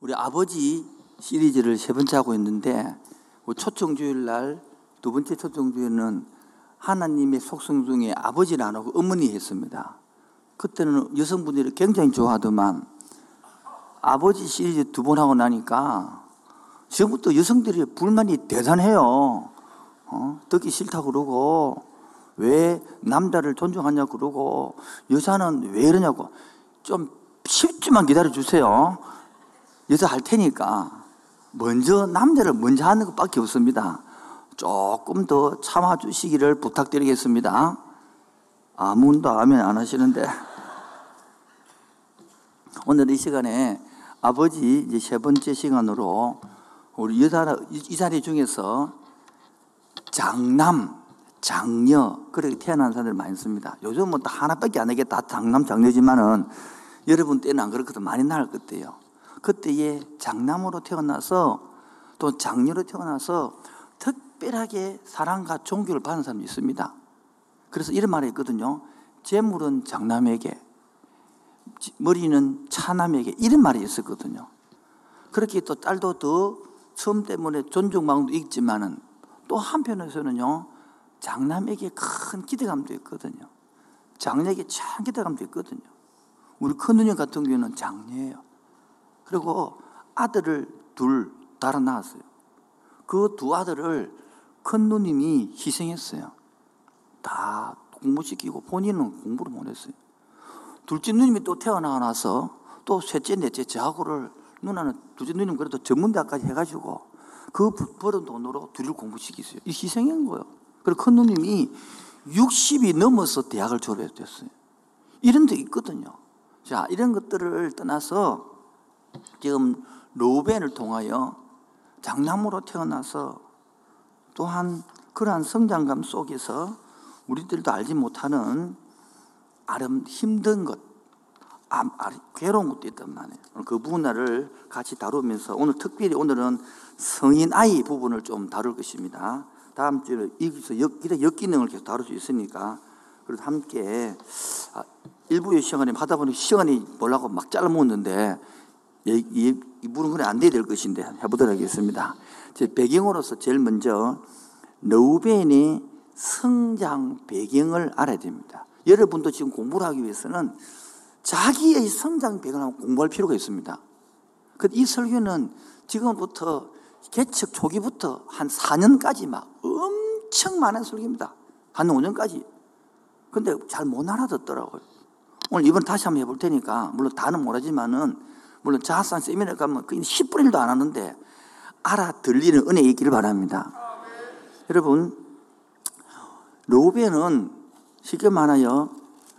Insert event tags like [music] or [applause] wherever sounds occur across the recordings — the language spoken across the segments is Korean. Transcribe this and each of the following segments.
우리 아버지 시리즈를 세 번째 하고 있는데 초청주일 날 두 번째 초청주일은 하나님의 속성 중에 아버지를 안 하고 어머니 했습니다. 그때는 여성분들이 굉장히 좋아하더만 아버지 시리즈 두 번 하고 나니까 지금부터 여성들이 불만이 대단해요. 어? 듣기 싫다고 그러고 왜 남자를 존중하냐 고 그러고 여자는 왜 이러냐고 좀 쉽지만 기다려 주세요. 여자 할 테니까 먼저 남자를 먼저 하는 것밖에 없습니다. 조금 더 참아 주시기를 부탁드리겠습니다. 아무도 아멘 안 하시는데 오늘 이 시간에 아버지 이제 세 번째 시간으로 우리 여자 이 자리 중에서 장남, 장녀 그렇게 태어난 사람들 많이 있습니다. 요즘은 뭐 하나밖에 안 되게 다 장남, 장녀지만은 여러분 때는 안 그렇거든 많이 나을 것같요 그때에 장남으로 태어나서 또 장녀로 태어나서 특별하게 사랑과 존경을 받는 사람이 있습니다. 그래서 이런 말이 있거든요. 재물은 장남에게, 머리는 차남에게 이런 말이 있었거든요. 그렇게 또 딸도 더 처음 때문에 존중마음도 있지만은 또 한편에서는요, 장남에게 큰 기대감도 있거든요. 장녀에게 참 기대감도 있거든요. 우리 큰 누님 같은 경우는 장녀예요. 그리고 아들을 둘 달아 낳았어요. 그 두 아들을 큰 누님이 희생했어요. 다 공부시키고 본인은 공부를 못했어요. 둘째 누님이 또 태어나서 또 셋째, 넷째 저하고를 누나는 둘째 누님 그래도 전문대학까지 해가지고 그 벌은 돈으로 둘을 공부시켰어요. 이 희생한 거예요. 그리고 큰 누님이 60이 넘어서 대학을 졸업했어요. 이런 데 있거든요. 자, 이런 것들을 떠나서 지금 로벤을 통하여 장남으로 태어나서 또한 그러한 성장감 속에서 우리들도 알지 못하는 아름 힘든 것, 아, 아, 괴로운 것도 있단 말이에요. 그 부분을 같이 다루면서 오늘 특별히 오늘은 성인 아이 부분을 좀 다룰 것입니다. 다음 주에 여기서 역, 역기능을 계속 다룰 수 있으니까 그래서 함께 아, 일부의 시간에 하다 보니 시간이 몰라고 막 잘라 먹었는데 이, 이, 이 부분은 안 돼야 될 것인데 해보도록 하겠습니다. 제 배경으로서 제일 먼저 너우벤의 성장 배경을 알아야 됩니다. 여러분도 지금 공부를 하기 위해서는 자기의 성장 배경을 공부할 필요가 있습니다. 그이 설교는 지금부터 개척 초기부터 한 4년까지 막 엄청 많은 설교입니다. 한 5년까지. 근데 잘 못 알아듣더라고요. 오늘 이번 다시 한번 해볼 테니까, 물론 다는 모르지만은, 물론 자산 세미나 가면 그 10분의 1도 안 하는데, 알아들리는 은혜 있기를 바랍니다. 여러분, 로베는 쉽게 말하여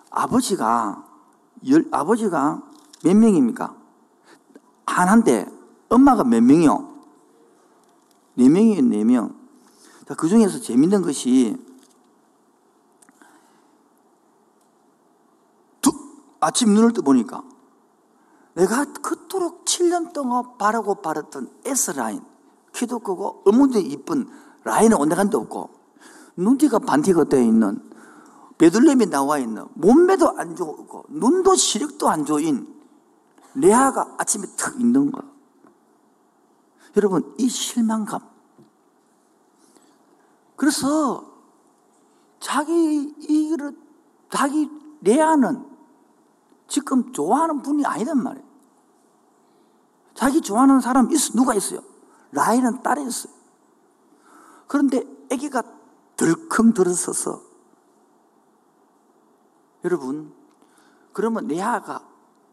아버지가, 열, 아버지가 몇 명입니까? 하나인데, 엄마가 몇 명이요? 네 명이에요, 네 명. 자, 그 중에서 재밌는 것이, 두, 아침 눈을 떠 보니까, 내가 그토록 7년 동안 바라고 바랐던 S라인, 키도 크고 어머니 이쁜 라인은 온데간데 없고 눈뒤가 반티가 되어 있는 베들렘이 나와 있는 몸매도 안 좋고 눈도 시력도 안 좋은 레아가 아침에 탁 있는 거. 여러분 이 실망감. 그래서 자기 이를 자기 레아는 지금 좋아하는 분이 아니란 말이에요. 자기 좋아하는 사람 있어 누가 있어요? 라헬은 딸이었어요. 그런데 아기가 덜컹 들어서서 여러분 그러면 레아가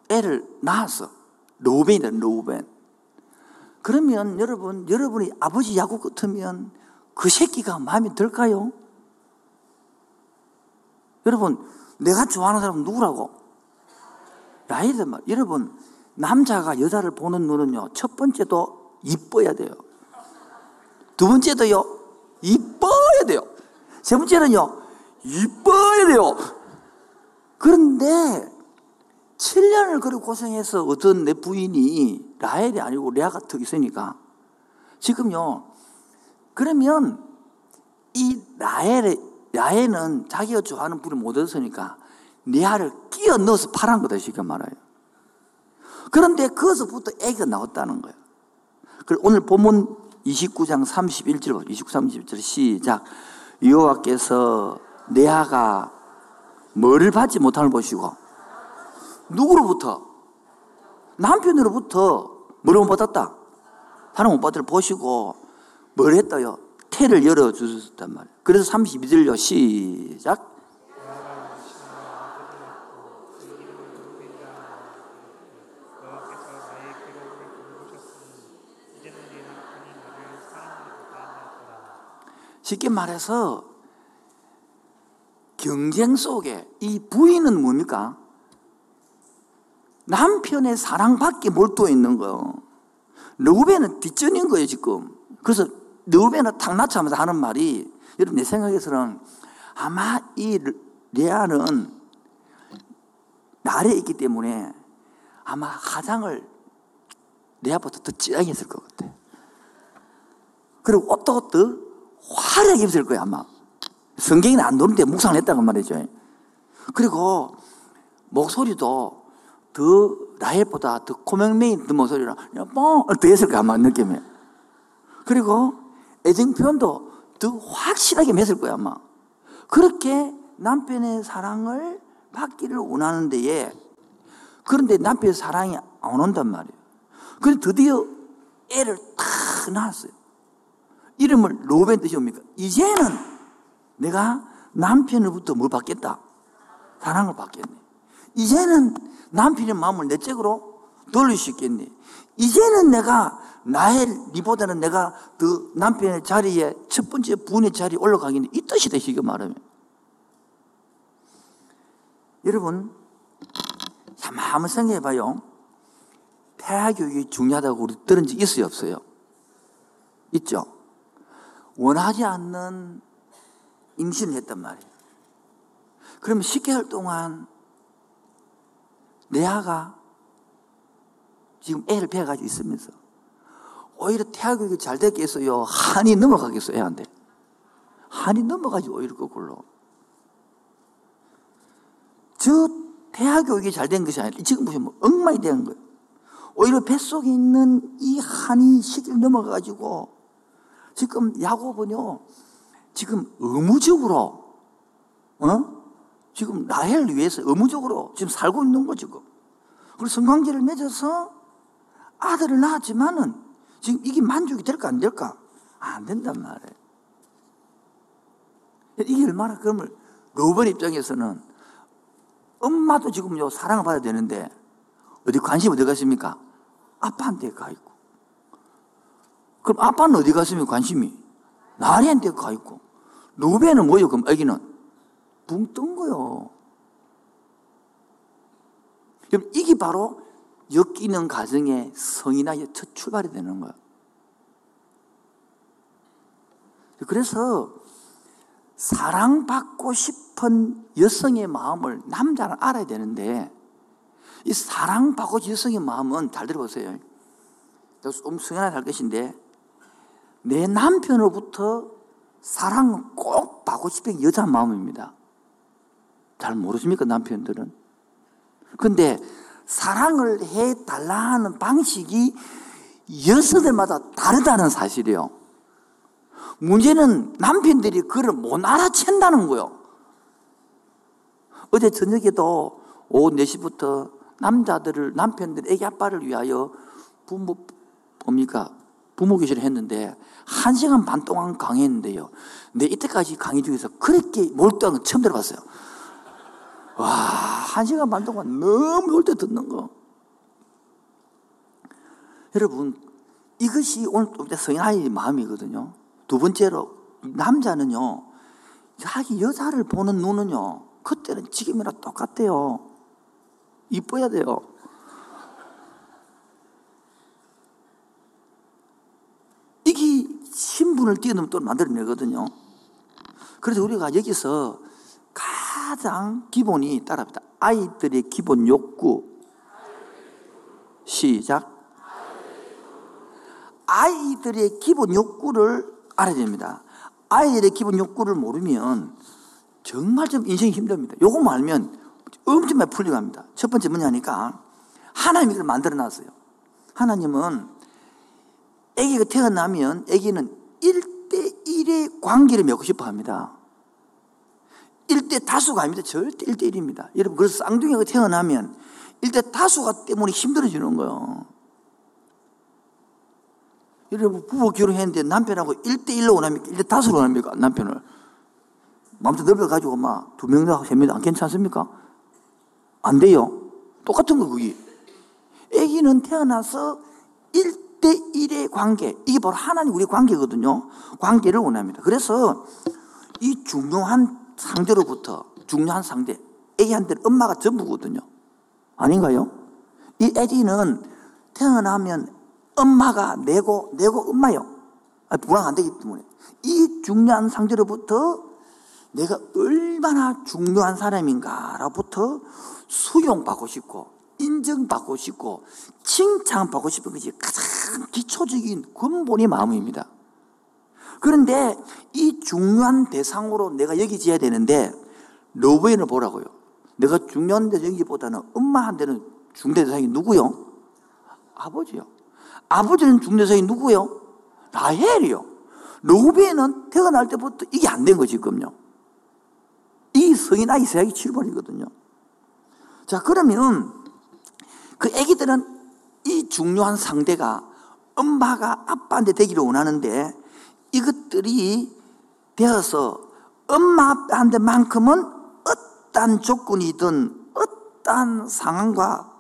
애를 낳았어. 로벤이다 로벤. 그러면 여러분 여러분이 아버지 야구 같으면 그 새끼가 마음에 들까요? 여러분 내가 좋아하는 사람은 누구라고? 라헬이 말. 여러분 남자가 여자를 보는 눈은요 첫 번째도 이뻐야 돼요. 두 번째도요, 이뻐야 돼요. 세 번째는요, 이뻐야 돼요. 그런데 7년을 그렇게 고생해서 어떤 내 부인이 라헬이 아니고 레아가 턱 있으니까 지금요, 그러면 이 라헬의, 라헬은 자기가 좋아하는 분을 못 얻었으니까 레아를 끼어 넣어서 팔한 거다, 지금 말아요. 그런데 거기서부터 애가 나왔다는 거예요. 그리고 오늘 본문 29장 31절, 29, 31절 시작. 여호와께서 내아가 뭐를 받지 못함을 보시고 누구로부터 남편으로부터 뭐를 못 받았다. 못 받을 보시고 뭘 했다요? 태를 열어 주셨단 말이에요. 그래서 32절요 시작. 쉽게 말해서 경쟁 속에 이 부인은 뭡니까? 남편의 사랑받기 몰두해 있는 거예요. 르우벤은 뒷전인 거예요, 지금. 그래서 르우벤은 탁나치하면서 하는 말이 여러분 내 생각에서는 아마 이 레아는 날에 있기 때문에 아마 화장을 레아보다 더 진하게 했을 것 같아. 그리고 옷도 더 화려하게 입을 거예요, 아마. 성경에는 안 노는데 묵상을 했다고 말이죠. 그리고 목소리도 더 라헬보다 더 코맹맹이 더 목소리로 뻥더 했을 거야, 아마 느낌이. 그리고 애정 표현도 더 확실하게 맺을 거야, 아마. 그렇게 남편의 사랑을 받기를 원하는 데에 그런데 남편의 사랑이 안 온단 말이에요. 그래서 드디어 애를 탁 낳았어요. 이름을 로벤 뜻이 옵니까? 이제는 내가 남편으로부터 뭘 받겠다? 사랑을 받겠네. 이제는 남편의 마음을 내 쪽으로 돌릴 수 있겠네. 이제는 내가 나의 니보다는 내가 그 남편의 자리에 첫 번째 부의 자리에 올라가겠네. 이 뜻이 되시게 말하면. 여러분, 참 한번 생각해 봐요. 폐하교육이 중요하다고 우리 들은 적 있어요, 없어요? 있죠? 원하지 않는 임신을 했단 말이에요. 그러면 10개월 동안 내 아가 지금 애를 배가지고 있으면서 오히려 태아교육이 잘 됐겠어요. 한이 넘어가겠어요, 애한테. 한이 넘어가지 오히려 거꾸로. 저 대학교육이 잘 된 것이 아니라 지금 보시면 엉망이 되는 거예요. 오히려 뱃속에 있는 이 한이 시기를 넘어가가지고 지금 야곱은요, 지금 의무적으로, 어? 지금 라헬을 위해서 의무적으로 지금 살고 있는 거죠. 지금. 그리고 성관계를 맺어서 아들을 낳았지만은 지금 이게 만족이 될까 안 될까? 안 된단 말이에요. 이게 얼마나 그러면 로번 입장에서는 엄마도 지금 요 사랑을 받아야 되는데 어디 관심 어디 갔습니까? 아빠한테 가 있고. 그럼 아빠는 어디 갔으면 관심이? 나리한테 가 있고. 누베는 뭐예요, 그럼 애기는? 붕 뜬 거요. 그럼 이게 바로 엮이는 가정의 성인아의 첫 출발이 되는 거야. 그래서 사랑받고 싶은 여성의 마음을 남자는 알아야 되는데 이 사랑받고 여성의 마음은 잘 들어보세요. 할 것인데 내 남편으로부터 사랑을 꼭 받고 싶은 여자 마음입니다. 잘 모르십니까, 남편들은? 근데 사랑을 해 달라 하는 방식이 여성들마다 다르다는 사실이요. 문제는 남편들이 그걸 못 알아챈다는 거요. 어제 저녁에도 오후 4시부터 남자들을, 남편들, 애기 아빠를 위하여 부모, 뭡니까? 부모 교실을 했는데, 한 시간 반 동안 강의했는데요. 내 이때까지 강의 중에서 그렇게 몰두한 건 처음 들어봤어요. 와, 한 시간 반 동안 너무 몰두 듣는 거. 여러분, 이것이 오늘 또 성인아이 마음이거든요. 두 번째로, 남자는요, 자기 여자를 보는 눈은요, 그때는 지금이랑 똑같대요. 이뻐야 돼요. 이게 신분을 뛰어넘으면 또 만들어내거든요. 그래서 우리가 여기서 가장 기본이 따라합니다. 아이들의 기본 욕구. 시작. 아이들의 기본 욕구를 알아야 됩니다. 아이들의 기본 욕구를 모르면 정말 좀 인생이 힘듭니다. 요거만 알면 엄청 많이 풀려갑니다. 첫 번째 뭐냐니까 하나님이 그걸 만들어 놨어요. 하나님은 아기가 태어나면 아기는 1대1의 관계를 맺고 싶어 합니다. 1대 다수가 아닙니다. 절대 1대1입니다. 여러분, 그래서 쌍둥이가 태어나면 1대 다수가 때문에 힘들어지는 거예요. 여러분, 부부 결혼했는데 남편하고 1대1로 원합니까? 1대 다수로 원합니까? 남편을. 마음대로 넓혀가지고 막 두 명이나 세 명이나 안 괜찮습니까? 안 돼요. 똑같은 거, 그게. 아기는 태어나서 1 대1의 관계, 이게 바로 하나님 우리 관계거든요. 관계를 원합니다. 그래서 이 중요한 상대로부터, 중요한 상대, 아기한테는 엄마가 전부거든요. 아닌가요? 이 아기는 태어나면 엄마가 내고, 내고 엄마요. 불안 안 되기 때문에. 이 중요한 상대로부터 내가 얼마나 중요한 사람인가로부터 수용받고 싶고, 인정받고 싶고, 칭찬받고 싶은 것이 가장 기초적인 근본의 마음입니다. 그런데 이 중요한 대상으로 내가 여기져야 되는데, 로베인을 보라고요. 내가 중요한 대상이기보다는 엄마한테는 중대 대상이 누구요? 아버지요. 아버지는 중대상이 누구요? 라헬이요. 로베는 태어날 때부터 이게 안 된 거지, 지금요. 이 성인 아이 세학이 7번이거든요. 자, 그러면 그 애기들은 이 중요한 상대가 엄마가 아빠한테 되기를 원하는데 이것들이 되어서 엄마한테만큼은 어떤 조건이든 어떤 상황과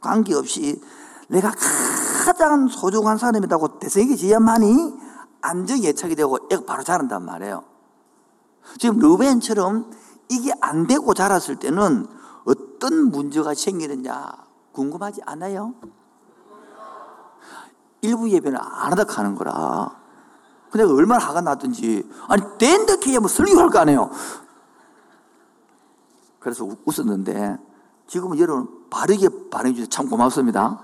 관계없이 내가 가장 소중한 사람이라고 대세해져야만이 안정이 애착이 되고 애가 바로 자란단 말이에요. 지금 르벤처럼 이게 안 되고 자랐을 때는 어떤 문제가 생기느냐 궁금하지 않아요? 일부 예배는 안 하다 가는 거라. 근데 얼마나 화가 났든지 아니 된다 해야 뭐 설교할 거 아니에요. 그래서 웃었는데 지금은 여러분 바르게 반응해 주셔서 참 고맙습니다.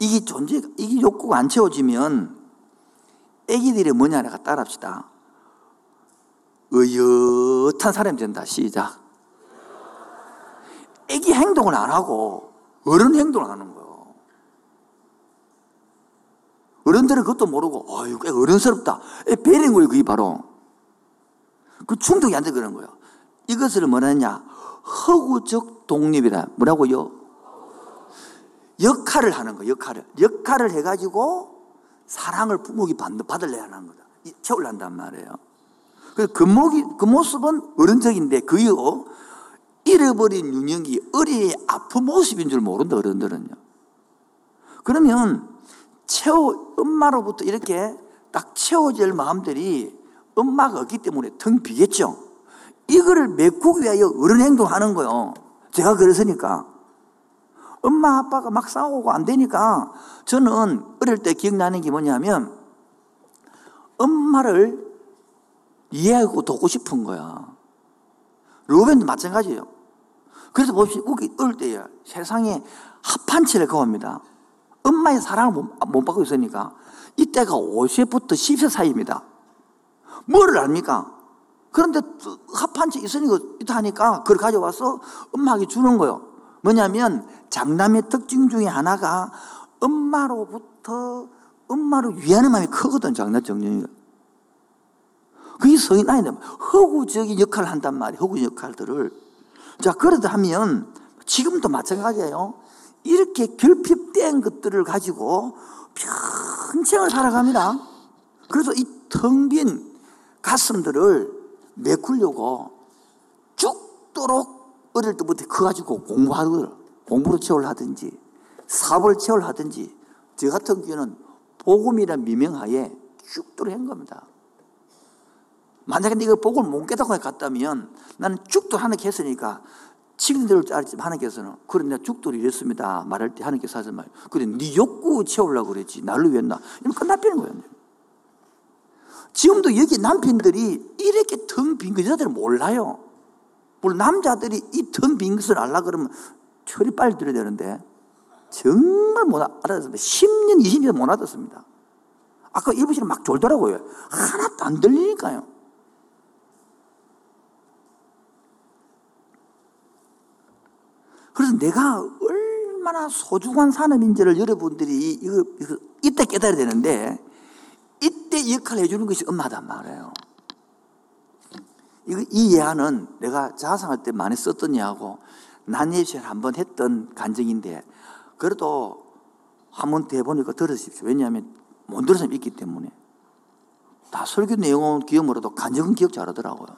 이게 존재, 이게 욕구가 안 채워지면 애기들이 뭐냐 내가 따라 합시다. 의젓한 사람이 된다. 시작. 애기 행동을 안 하고 어른 행동을 하는 거예요. 어른들은 그것도 모르고, 꽤 어른스럽다. 배린 거예요, 그게 바로. 그 충동이 안 되는 거예요. 이것을 뭐라냐? 허구적 독립이라. 뭐라고요? 역할을 하는 거예요, 역할을. 역할을 해가지고 사랑을 부모기 받을래야 하는 거다. 채울란단 말이에요. 그, 그, 모습은 어른적인데, 그요, 잃어버린 윤영이 어린이 아픈 모습인 줄 모른다, 어른들은요. 그러면, 채워, 엄마로부터 이렇게 딱 채워질 마음들이 엄마가 없기 때문에 텅 비겠죠. 이거를 메꾸기 위하여 어른 행동하는 거요. 제가 그랬으니까. 엄마, 아빠가 막 싸우고 안 되니까 저는 어릴 때 기억나는 게 뭐냐면 엄마를 이해하고 돕고 싶은 거야. 루벤도 마찬가지예요. 그래서 봅시다. 우리 어릴 때야 세상에 합한치를 거합니다. 엄마의 사랑을 못, 못 받고 있으니까 이때가 5세부터 10세 사이입니다. 뭐를 압니까? 그런데 합한치 있으니까 있다 하니까 그걸 가져와서 엄마에게 주는 거예요. 뭐냐면 장남의 특징 중에 하나가 엄마로부터 엄마를 위하는 마음이 크거든 장남 정령이가. 그게 성인 아이들 허구적인 역할을 한단 말이에요. 허구 역할들을. 자, 그러다 하면 지금도 마찬가지예요. 이렇게 결핍된 것들을 가지고 평생을 살아갑니다. 그래서 이 텅 빈 가슴들을 메꾸려고 죽도록 어릴 때부터 커가지고 공부하들 공부로 채울 하든지 사업을 채울 하든지 저 같은 경우는 복음이란 미명하에 죽도록 한 겁니다. 만약에 네가 복을 못 깨닫고 갔다면 나는 죽도 하나님께 했으니까 친구들을 알지 하나님께서는. 그래 내가 죽도를 이랬습니다. 말할 때 하나님께서 하신 말. 그래 네 욕구 채우려고 그랬지. 나를 위했나? 이러면 끝나버리는 거예요 지금도 여기 남편들이 이렇게 텅빈 거 여자들은 몰라요. 물론 남자들이 이 텅빈 것을 알라 그러면 철이 빨리 들어야 되는데 정말 못 알아듣습니다. 10년 20년 못 알아듣습니다. 아까 일부시는 막 졸더라고요. 하나도 안 들리니까요 그래서 내가 얼마나 소중한 산업인지를 여러분들이 이거, 이거 이때 깨달아야 되는데 이때 역할을 해주는 것이 엄마단 말이에요. 이거, 이 예화는 내가 자상할 때 많이 썼던 예하고 난예시를 한번 했던 간증인데 그래도 한번 대보니까 들으십시오. 왜냐하면 못 들은 사람이 있기 때문에 다 설교 내용은 기억 못해도 간증은 기억 잘하더라고요.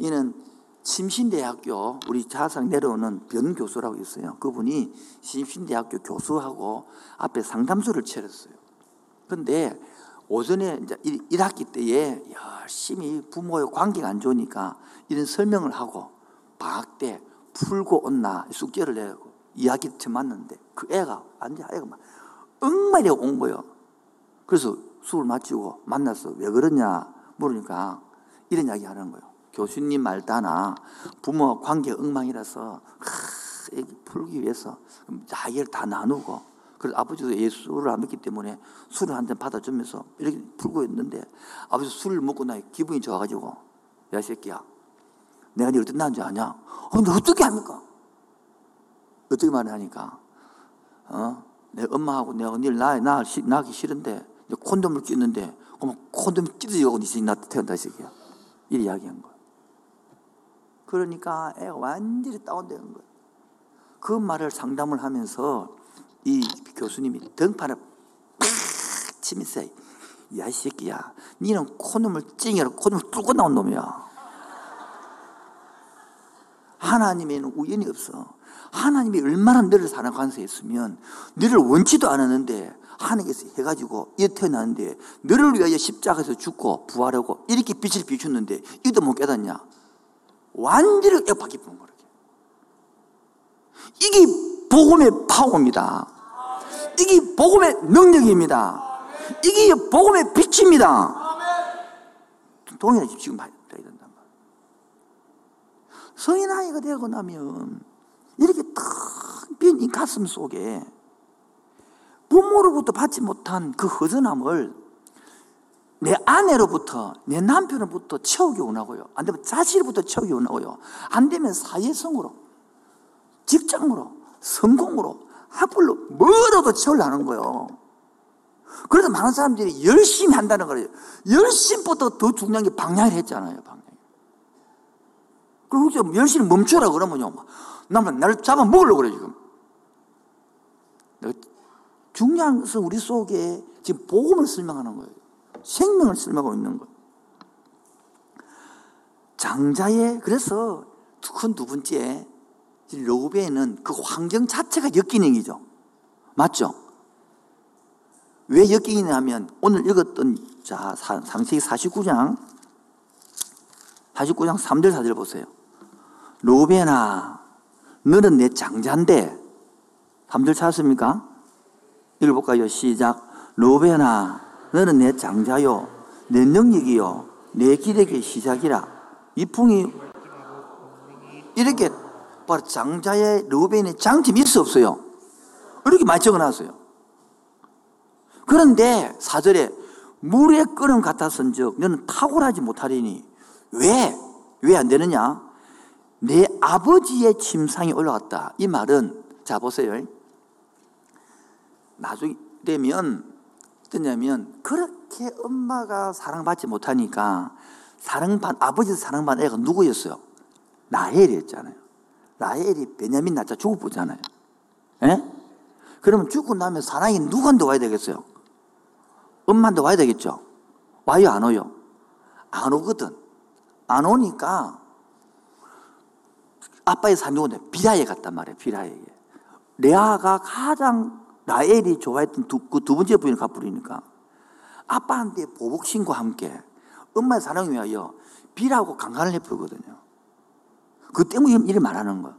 이는 침신대학교 우리 자상 내려오는 변 교수라고 있어요. 그분이 침신대학교 교수하고 앞에 상담소를 차렸어요. 근데 오전에 이제 1학기 때에 열심히 부모의 관계가 안 좋으니까 이런 설명을 하고 방학 때 풀고 온나 숙제를 내고 이야기 처맞는데 그 애가 완전 애가 막 엉마리 온 거예요. 그래서 수업을 마치고 만나서 왜 그러냐 물으니까 이런 이야기 하는 거예요. 교수님 말다나 부모 관계 엉망이라서 크, 애기 풀기 위해서 자기를 다 나누고 그래서 아버지도 예수를 안 믿기 때문에 술을 한 잔 받아주면서 이렇게 풀고 있는데 아버지 술을 먹고 나 기분이 좋아가지고 야 새끼야 내가 네 어떤 나인 줄 아냐? 어, 근데 어떻게 합니까? 어떻게 말하니까 어? 내 엄마하고 내가 니를 낳, 낳, 낳기 싫은데 콘돔을 끼는데 그럼 콘돔 찢어지고 니나 태어난다 이 새끼야 이 이야기한 거야 그러니까 애가 완전히 다운되는 거야 그 말을 상담을 하면서 이 교수님이 등판을 팍 치면서 야 이 새끼야 니는 콘돔을 찡이라 콘돔을 뚫고 나온 놈이야. 하나님에는 우연이 없어. 하나님이 얼마나 너를 사랑하면서 했으면 너를 원치도 않았는데 하나님께서 해가지고 이 태어났는데 너를 위하여 십자가에서 죽고 부활하고 이렇게 빛을 비추는데 이도 못 깨닫냐 완전히 엇박이 부는 거라 이게 복음의 파워입니다 이게 복음의 능력입니다. 이게 복음의 빛입니다. 동일하게 지금 봐야 된단 말이에요. 성인 아이가 되고 나면 이렇게 탁빈이 가슴 속에 부모로부터 받지 못한 그 허전함을 내 아내로부터, 내 남편으로부터 채우기 원하고요. 안 되면 자식으로부터 채우기 원하고요. 안 되면 사회성으로, 직장으로, 성공으로, 학벌로 뭐라도 채우려는 거예요. 그래서 많은 사람들이 열심히 한다는 거예요. 열심보다 더 중요한 게 방향을 했잖아요, 방향. 그리고 좀 열심히 멈춰라 그러면요. 나는 나를 잡아 먹으려고 그래, 지금. 중요한 것은 우리 속에 지금 복음을 설명하는 거예요. 생명을 설명하고 있는 거예요. 장자의, 그래서 큰 두 번째, 로베는 그 환경 자체가 역기능이죠. 맞죠? 왜 역기능이냐면 오늘 읽었던 자 상세기 49장 49장 3절 4절 보세요. 로베나 너는 내 장자인데 3절 찾았습니까? 읽어볼까요? 시작 로베나 너는 내 장자요 내 능력이요 내 기력의 시작이라 이 풍이 이렇게 바로 장자의 르벤의 장점이 있어 없어요? 이렇게 많이 적어놨어요. 그런데 사절에 물의 끓음 같았은 즉 너는 탁월하지 못하리니 왜? 왜 안 되느냐? 내 아버지의 침상이 올라갔다. 이 말은 자 보세요. 나중에 되면 어떠냐면 그렇게 엄마가 사랑받지 못하니까 사랑받 아버지 사랑받은 애가 누구였어요? 나헬이었잖아요. 라헬이 베냐민 낳자 죽어보잖아요. 예? 그러면 죽고 나면 사랑이 누구한테 와야 되겠어요? 엄마한테 와야 되겠죠? 와요, 안 와요? 안 오거든. 안 오니까 아빠의 산 누구인데? 비라에 갔단 말이에요, 비라에게. 레아가 가장 라헬이 좋아했던 두, 그 두 번째 부인을 갚으니까 아빠한테 보복신과 함께 엄마의 사랑을 위하여 비라고 강간을 해버리거든요. 그 때문에 이를 말하는 거야.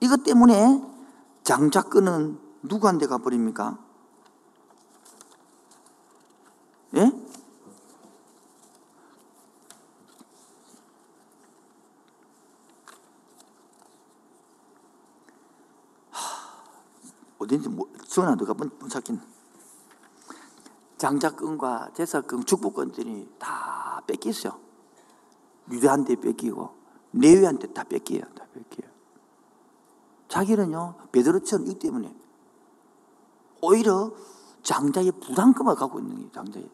이것 때문에 장자권은 누구한테 가버립니까? 예? 어딘지 뭐, 전화 누가 못 찾긴. 장자권과 제사권, 축복권들이 다 뺏겼어요. 유대한테 뺏기고, 레위한테 다 뺏겨요. 다 뺏겨요. 자기는요, 베드로처럼 이 때문에 오히려 장자의 부담감을 갖고 있는 거예요, 장자의.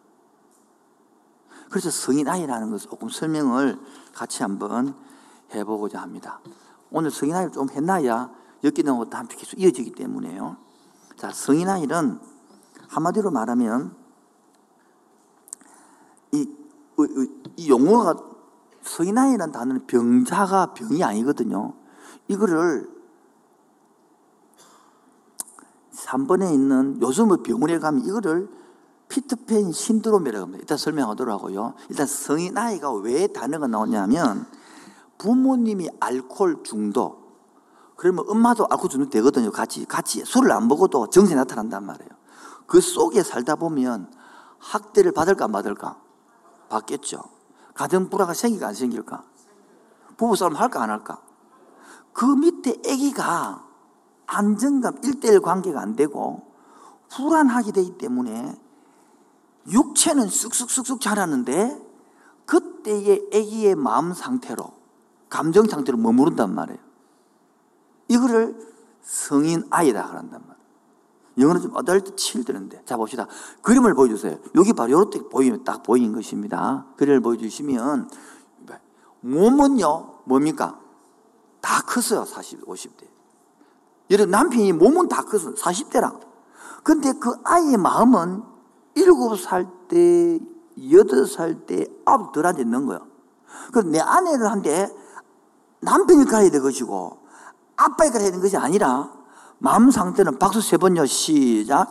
그래서 성인 아이라는 것을 조금 설명을 같이 한번 해보고자 합니다. 오늘 성인 아이를 좀 했나야 엮이는 것도 함께 계속 이어지기 때문에요. 자, 성인 아이는 한마디로 말하면 이, 이 용어가 성인 아이라는 단어는 병자가 병이 아니거든요. 이거를 3번에 있는 요즘의 뭐 병원에 가면 이거를 피트팬 신드롬이라고 합니다. 일단 설명하도록 하고요. 일단 성인 아이가 왜 단어가 나오냐면 부모님이 알코올 중독, 그러면 엄마도 알코올 중독 되거든요. 같이, 같이 술을 안 먹어도 정신이 나타난단 말이에요. 그 속에 살다 보면 학대를 받을까 안 받을까? 받겠죠. 가정 불화가 생길까 안 생길까? 부부싸움 할까 안 할까? 그 밑에 아기가 안정감, 일대일 관계가 안 되고 불안하게 되기 때문에 육체는 쑥쑥쑥쑥 자라는데 그때의 아기의 마음 상태로 감정 상태로 머무른단 말이에요. 이거를 성인 아이다 그런단 말이에요. 영어는 좀 어덜트 칠드는데. 자, 봅시다. 그림을 보여주세요. 여기 바로 이렇게 보이면 딱 보이는 것입니다. 그림을 보여주시면, 몸은요, 뭡니까? 다 컸어요. 40, 50대. 여러분, 남편이 몸은 다 컸어요. 40대랑. 근데 그 아이의 마음은 7살 때, 8살 때, 아홉 덜한테 넣은 거예요. 그내 아내를 한데 남편이 가야 될 것이고, 가야 되는 것이 아니라, 마음 상태는 박수 세 번요. 시작.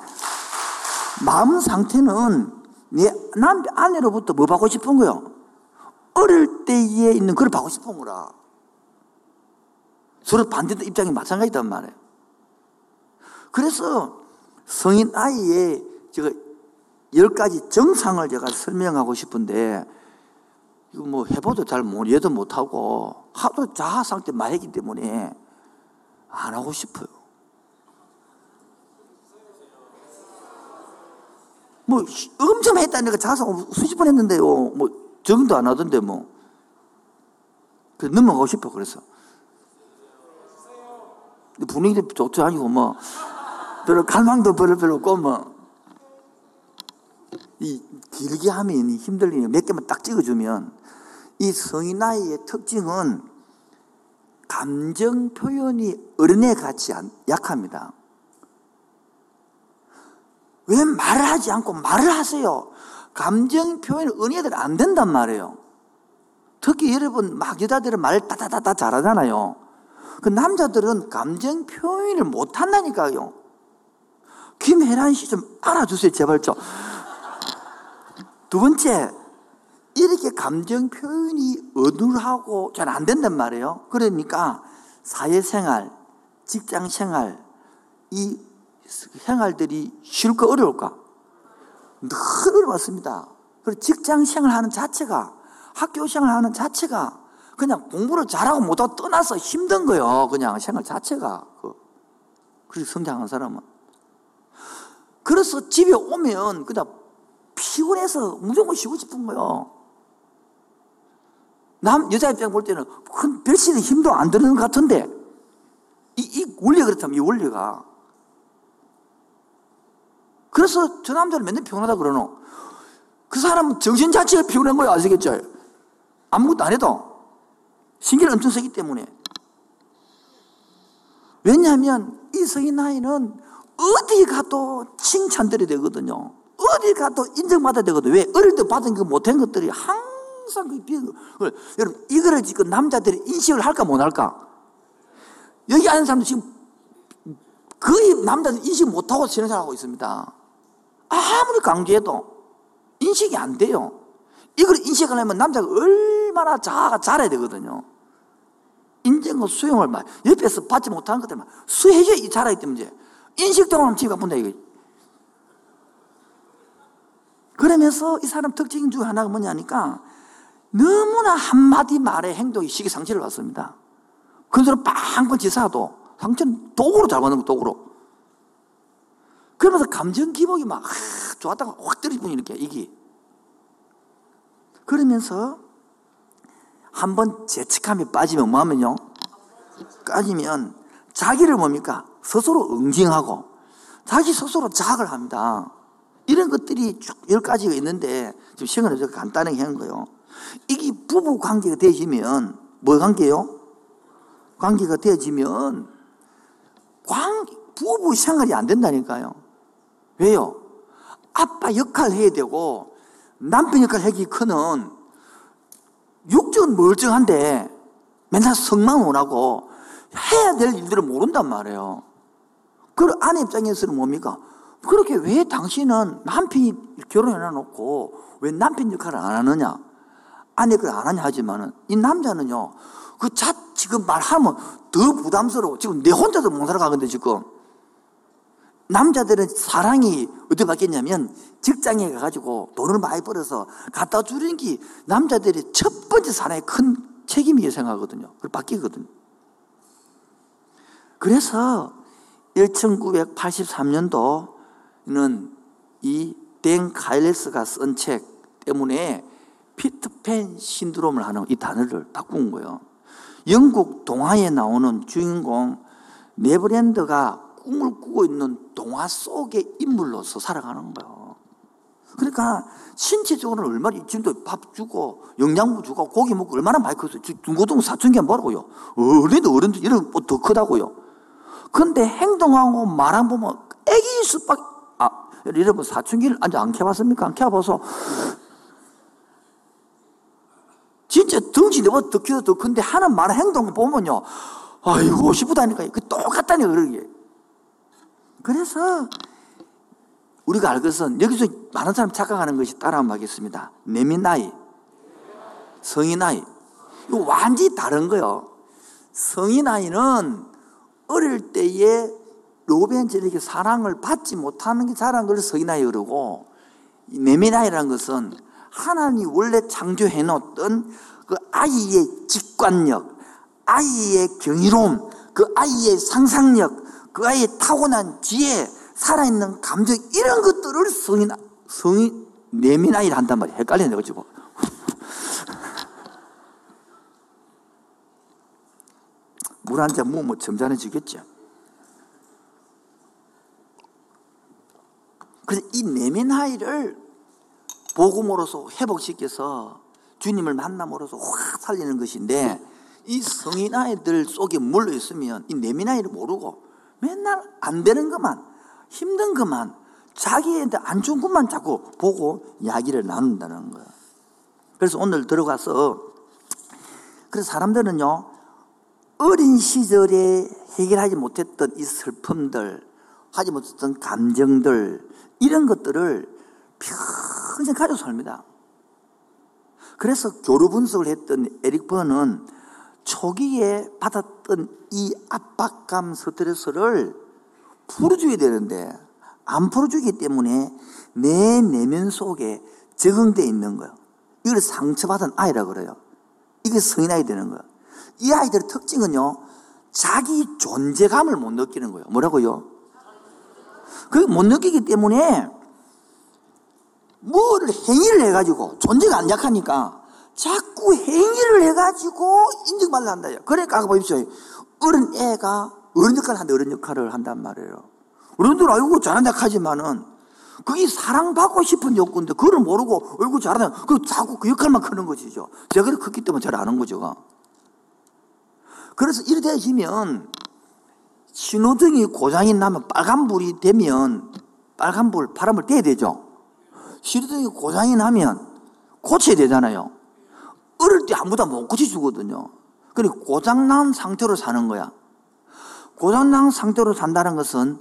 마음 상태는 내 남편 아내로부터 뭐 받고 싶은 거요? 어릴 때에 있는 그걸 받고 싶은 거라. 서로 반대 입장이 마찬가지단 말이에요. 그래서 성인 아이의 제가 열 가지 정상을 제가 설명하고 싶은데 이거 뭐 해봐도 잘 못, 이해도 못하고 하도 자아 상태 마했기 때문에 안 하고 싶어요. 뭐 엄청 했다니까 자성 수십 번 했는데요. 뭐 적응도 안 하던데 뭐. 그래서 넘어가고 싶어 그래서. 분위기도 좋지 아니고 뭐 별로 갈망도 별로 별로 없고 뭐. 이 길게 하면 힘들리니 몇 개만 딱 찍어주면 이 성인 나이의 특징은 감정 표현이 어른에 같이 약합니다. 왜 말을 하지 않고 말을 하세요? 감정 표현 은혜들 안 된단 말이에요. 특히 여러분 막 여자들은 말 따다다다 잘하잖아요. 그 남자들은 감정 표현을 못 한다니까요. 김혜란 씨 좀 알아주세요, 제발 좀. 두 번째, 이렇게 감정 표현이 어눌하고 잘 안 된단 말이에요. 그러니까 사회생활, 직장생활, 이 생활들이 쉽고 어려울까? 늘 어려웠습니다. 그리고 직장 생활 하는 자체가, 학교 생활 하는 자체가 그냥 공부를 잘하고 못하고 떠나서 힘든 거예요. 그냥 생활 자체가. 그. 그래서 성장한 사람은. 그래서 집에 오면 그냥 피곤해서 무조건 쉬고 싶은 거예요. 남, 여자 입장 볼 때는 큰 별신의 힘도 안 드는 것 같은데, 이, 이 원리가 그렇다면 이 원리가. 그래서 저 남자는 맨날 피곤하다 그러노. 그 사람은 정신 자체가 피곤한 거예요. 아시겠죠? 아무것도 안 해도. 신경을 엄청 쓰기 때문에. 왜냐하면 이 성인 나이는 어디 가도 칭찬들이 되거든요. 어디 가도 인정받아야 되거든요. 왜? 어릴 때 받은 그 못한 것들이 항상 그 비어. 여러분, 이거를 지금 남자들이 인식을 할까 못 할까? 여기 앉은 사람도 지금 거의 남자들 인식 못하고 생활하고 있습니다. 아무리 강조해도 인식이 안 돼요. 이걸 인식하려면 남자가 얼마나 자아가 잘해야 되거든요. 인정과 수용을 막 옆에서 받지 못하는 것들만 이 잘하기 때문에 인식적으로 하면 지가 본다 이거. 그러면서 이 사람 특징 중 하나가 뭐냐니까 너무나 한마디 말에 행동이 시기상실을 받습니다. 그래서 빵빵 지사도 상처는 도구로 잘 받는 거 도구로. 그러면서 감정 기복이 막 좋았다가 확 떨어지면 이렇게 이기. 그러면서 한번 재측함에 빠지면 뭐 하면요? 까지면 자기를 뭡니까? 스스로 응징하고 자기 스스로 자학을 합니다. 이런 것들이 쭉 열 가지가 있는데 지금 시간을 좀 간단하게 하는 거예요. 이게 부부 관계가 되어지면 뭐 관계요? 관계가 되어지면 관 부부 생활이 안 된다니까요. 왜요? 아빠 역할 해야 되고 남편 역할 하기 크는 육적은 멀쩡한데 맨날 성만 원하고 해야 될 일들을 모른단 말이에요. 그 아내 입장에서는 뭡니까? 그렇게 왜 당신은 남편이 결혼해 놓고 왜 남편 역할을 안 하느냐? 아내 그걸 안 하냐 하지만은 이 남자는요, 그 자, 지금 말하면 더 부담스러워. 지금 내 혼자도 못 살아가는데 지금. 남자들은 사랑이 어디 받겠냐면 직장에 가가지고 돈을 많이 벌어서 갖다 주는 게 남자들이 첫 번째 사랑의 큰 책임이게 생각하거든요. 그걸 바뀌거든요. 그래서 1983년도는 이 댄 카일레스가 쓴 책 때문에 피트팬 신드롬을 하는 이 단어를 바꾼 거예요. 영국 동화에 나오는 주인공 네버랜드가 꿈을 꾸고 있는 동화 속의 인물로서 살아가는 거예요. 그러니까 신체적으로는 얼마나 지금도 밥 주고 영양분 주고 고기 먹고 얼마나 많이 컸어요. 중고등 사춘기 뭐라고요. 어린도 어른도 이런 더 크다고요. 근데 행동하고 말안 보면 애기일 수밖에 아 여러분 사춘기를 아직 안 켜봤습니까? 안 켜봐서 진짜 덩치 내보다 더 키도 더 큰데 하는 말 행동 보면요. 아이고 싶다니까 그 똑같다니 그러게 그래서 우리가 알 것은 여기서 많은 사람 착각하는 것이 따라하면 하겠습니다. 내민 나이 성인 나이. 이거 완전히 다른 거요. 성인 나이는 어릴 때에 로벤젤에게 사랑을 받지 못하는 게 자란 걸 서인아이 그러고 내면아이라는 것은 하나님이 원래 창조해 놓았던 그 아이의 직관력, 아이의 경이로움, 그 아이의 상상력, 그 아이의 타고난 지혜, 살아있는 감정 이런 것들을 성인 성인 내면아이를 한단 말이에요. 헷갈리네 가지고. [laughs] 물 한 잔 먹으면 점잖해지겠죠. 그래서 이 내면 하이를 복음으로서 회복시켜서 주님을 만남으로써 확 살리는 것인데 이 성인 아이들 속에 물러 있으면 이 내면 아이를 모르고 맨날 안 되는 것만 힘든 것만 자기한테 안 좋은 것만 자꾸 보고 이야기를 나눈다는 거예요. 그래서 오늘 들어가서 그래서 사람들은요 어린 시절에 해결하지 못했던 이 슬픔들, 하지 못했던 감정들, 이런 것들을 평생 가지고 삽니다. 그래서 교류 분석을 했던 에릭 버는 초기에 받았던 이 압박감 스트레스를 풀어줘야 되는데 안 풀어주기 때문에 내 내면 속에 적응되어 있는 거예요. 이걸 상처받은 아이라고 그래요. 이게 성인 아이 되는 거예요. 이 아이들의 특징은요, 자기 존재감을 못 느끼는 거예요. 뭐라고요? 그못 느끼기 때문에 뭐를 행위를 해가지고 존재가 안 약하니까 자꾸 행위를 해가지고 인정받으려 한다. 그러니까 아까 보십시오. 어른 애가 어른 역할을 한다. 어른 역할을 한단 말이에요. 어른들 알고 잘한다 하지만은 그게 사랑받고 싶은 욕구인데 그걸 모르고 얼굴 잘하다. 그 자꾸 그 역할만 크는 것이죠. 제가 컸기 때문에 잘 아는 거죠. 그래서 이래 되시면 신호등이 고장이 나면 빨간불이 되면 빨간불, 바람을 떼야 되죠. 신호등이 고장이 나면 고쳐야 되잖아요. 어릴 때 아무도 못 고쳐주거든요. 그리고 고장난 상태로 사는 거야. 고장난 상태로 산다는 것은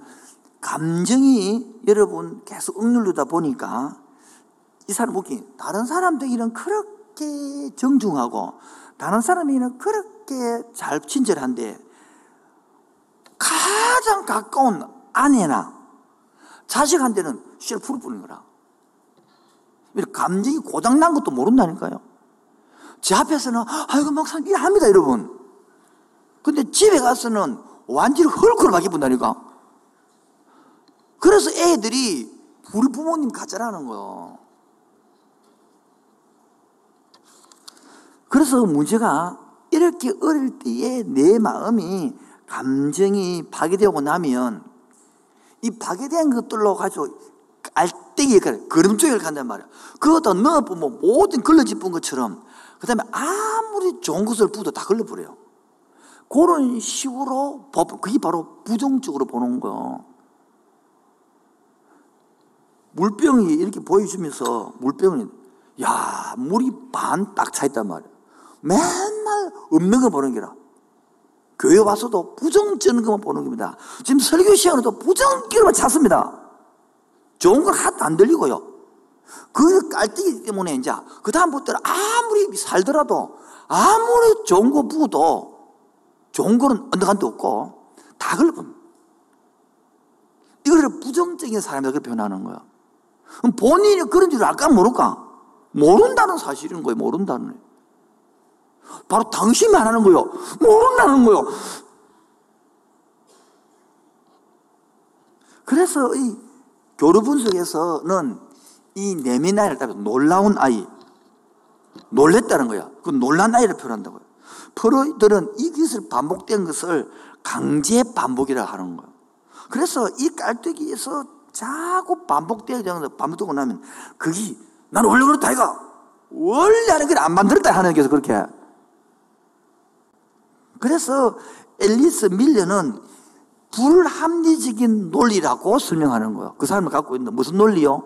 감정이 여러분 계속 억누르다 보니까 이 사람 웃기 다른 사람들이는 그렇게 정중하고 다른 사람이는 그렇게 잘 친절한데 가장 가까운 아내나 자식한테는 씨를 풀어 뿌리는 거라. 감정이 고장난 것도 모른다니까요. 제 앞에서는 아이고 막상 일합니다 여러분. 근데 집에 가서는 완전히 헐크하게 본다니까. 그래서 애들이 우리 부모님 가짜라는 거예요. 그래서 문제가 이렇게 어릴 때에 내 마음이 감정이 파괴되고 나면 이 파괴된 것들로 가지고 알떼기 걸음쪽을 간단 말이야. 그것도 넣어보면 모든 걸러집은 것처럼 그 다음에 아무리 좋은 것을 부도 다 걸러버려요. 그런 식으로 그게 바로 부정적으로 보는 거. 물병이 이렇게 보여주면서 물병이 야 물이 반 딱 차 있단 말이야. 맨날 없는 거 보는 게라. 교회 와서도 부정적인 것만 보는 겁니다. 지금 설교 시간에도 부정적인 찾습니다. 좋은 건 하나도 안 들리고요. 그 깔때기 때문에 이제 그 다음부터는 아무리 살더라도 아무리 좋은 거 부어도 좋은 거는 언덕한데 없고 다 걸러봅니다. 이거를 부정적인 사람이라고 표현하는 거야. 본인이 그런 줄 알까 모를까? 모른다는 사실인 거예요. 모른다는. 바로 당신이 안 하는 거예요. 모른다는 거예요. 그래서 이 교류 분석에서는 이 아이를 따로 놀라운 아이, 놀랬다는 거야. 그 놀란 아이를 표현한다고요. 프로이들은 이 것을 반복된 것을 강제 반복이라 하는 거예요. 그래서 이 깔때기에서 자꾸 반복되어 반복되고 나면 그게 나는 원래 그렇다 이가 원래 하는 걸 안 만들었다 하는 게서 그렇게 그래서 앨리스 밀려는 불합리적인 논리라고 설명하는 거예요. 그 사람을 갖고 있는 무슨 논리요?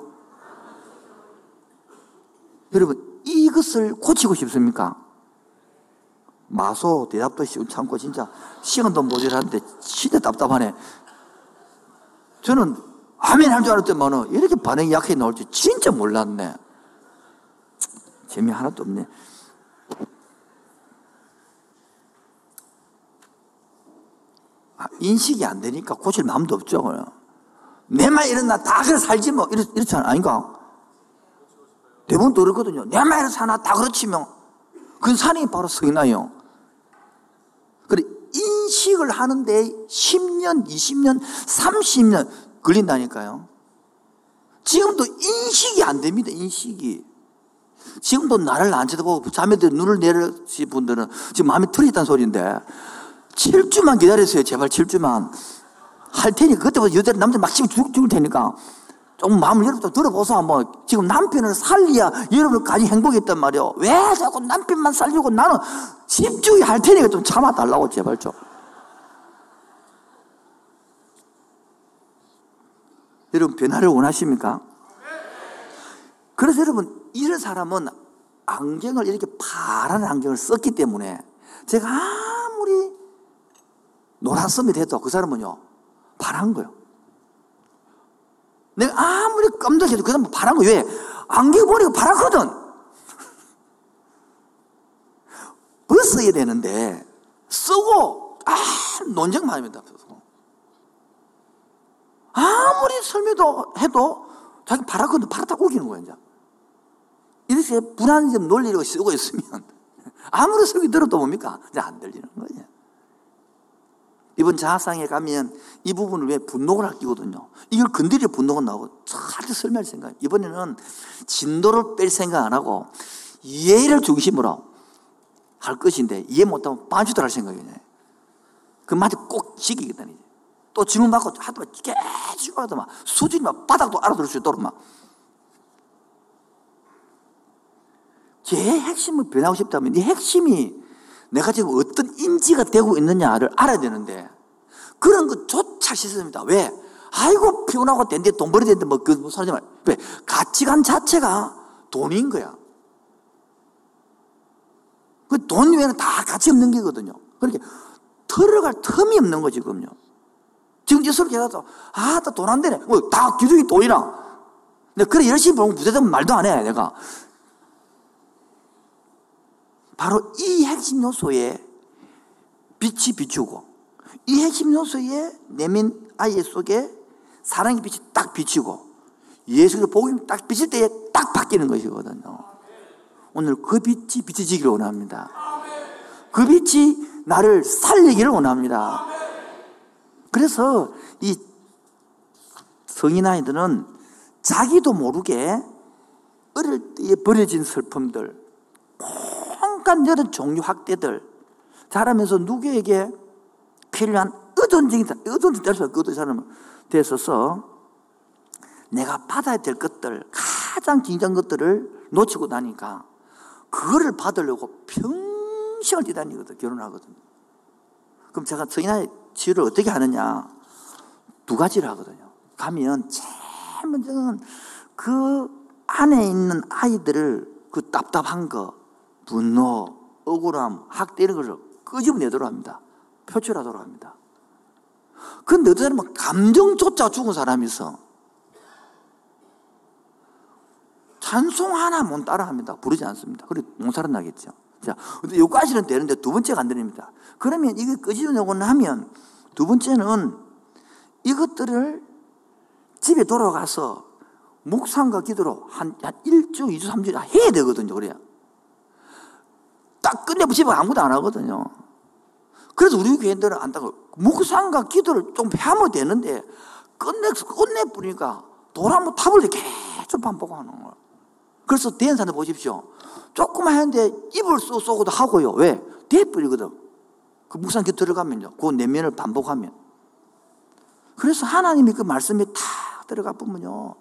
여러분 이것을 고치고 싶습니까? 마소 대답도 참고 진짜 시간도 모자란데 진짜 답답하네. 저는 아멘 할 줄 알았더만은 이렇게 반응이 약해 나올 줄 진짜 몰랐네. 재미 하나도 없네. 인식이 안 되니까 고칠 마음도 없죠. 내말 이런 나다 그래 살지 뭐 이렇, 이렇잖아 아닌가? 대부분 그렇거든요. 이런 사나 다 그렇지면 그 산이 바로 성나요. 그래 인식을 하는데 10년, 20년, 30년 걸린다니까요. 지금도 인식이 안 됩니다. 인식이. 지금도 나를 안 쳐다보고 잠에 들 눈을 내리신 분들은 지금 마음이 틀렸다는 소리인데 7주만 기다렸어요. 제발 7주만. 할 테니 그때부터 여자 남자 막 치고 죽, 죽을 테니까 좀 마음을 여러분 들어보소 한번 지금 남편을 살리야 여러분 가지 행복했단 말이요 왜 자꾸 남편만 살리고 나는 10주 할 테니까 좀 참아달라고 제발 좀 여러분 변화를 원하십니까? 그래서 여러분 이런 사람은 안경을 이렇게 파란 안경을 썼기 때문에 제가 노란섬이 돼도 그 사람은요 파란 거요. 내가 아무리 깜짝해도 그 사람은 파란 거 왜? 안경 보니까 파랗거든. 벗어야 [laughs] 되는데 쓰고 아 논쟁만 합니다. 아무리 설명도 해도 자기 파랗거든 파랗다고 우기는 거야 이제. 이렇게 불안정 논리를 쓰고 있으면 [laughs] 아무리 설교 들어도 뭡니까? 이제 안 들리는 거예요. 이번 자상에 가면 이 부분을 왜 분노를 아끼거든요. 이걸 건드려 분노가 나오고 잘 설명할 생각. 이번에는 진도를 뺄 생각 안 하고 이해를 중심으로 할 것인데 이해 못하면 빠지도 할 생각이네. 그 말이 꼭 지키겠다니. 또 질문 받고 하도 계속 하더만 수준이 막 바닥도 알아들을 수 있도록 막. 제 핵심을 변하고 싶다면 이 핵심이 내가 지금 어떤 인지가 되고 있느냐를 알아야 되는데 그런 것조차 싫습니다. 왜? 아이고 피곤하고 된데 돈 벌어야 되는데 뭐그 사람이 왜? 가치관 자체가 돈인 거야. 그 돈 외에는 다 가치 없는 게거든요. 그렇게 들어갈 틈이 없는 거지, 지금요. 지금 저렇게 해서, 아, 돈안 되네. 뭐, 다 기둥이 돈이라. 근데 그래, 열심히 보면 부재되면 말도 안 해, 내가. 바로 이 핵심 요소에 빛이 비추고, 이 핵심 요소에 내면 아이 속에 사랑의 빛이 딱 비치고, 예수를 복음이 딱 비칠 때에 딱 바뀌는 것이거든요. 오늘 그 빛이 비춰지기를 원합니다. 그 빛이 나를 살리기를 원합니다. 그래서 이 성인 아이들은 자기도 모르게 어릴 때에 버려진 슬픔들, 온갖 여러 종류 학대들, 자라면서 누구에게 필요한 의존적인 의존적 될수 그 사람은 됐어서 내가 받아야 될 것들, 가장 긴장 것들을 놓치고 나니까 그거를 받으려고 평생을 뛰다니거든, 결혼하거든. 그럼 제가 성인아이 치유를 어떻게 하느냐? 두 가지를 하거든요. 가면 제일 먼저는 그 안에 있는 아이들을 그 답답한 거, 분노, 억울함, 학대 이런 것을 끄집어내도록 합니다. 표출하도록 합니다. 근데 어떤 사람은 감정조차 죽은 사람이 있어. 찬송 하나 못 따라합니다. 부르지 않습니다. 그래 못 살아나겠죠. 자, 여기까지는 되는데 두 번째가 안 됩니다. 그러면 이게 끄집어내고 나면 두 번째는 이것들을 집에 돌아가서 묵상과 기도로 한, 한 1주, 2주, 3주 해야 되거든요. 그래야. 딱 끝내고 집에 아무도 안 하거든요. 그래서 우리 교인들은 안다고 묵상과 기도를 좀 하면 되는데 끝내, 끝내버리니까 돌 한번 타볼 때 계속 반복하는 거예요. 그래서 된 사람 보십시오. 조금만 하는데 입을 쏘, 쏘고도 하고요. 왜? 돼버리거든. 그 묵상 기도 들어가면요. 그 내면을 반복하면. 그래서 하나님이 그 말씀에 다 들어가 보면요.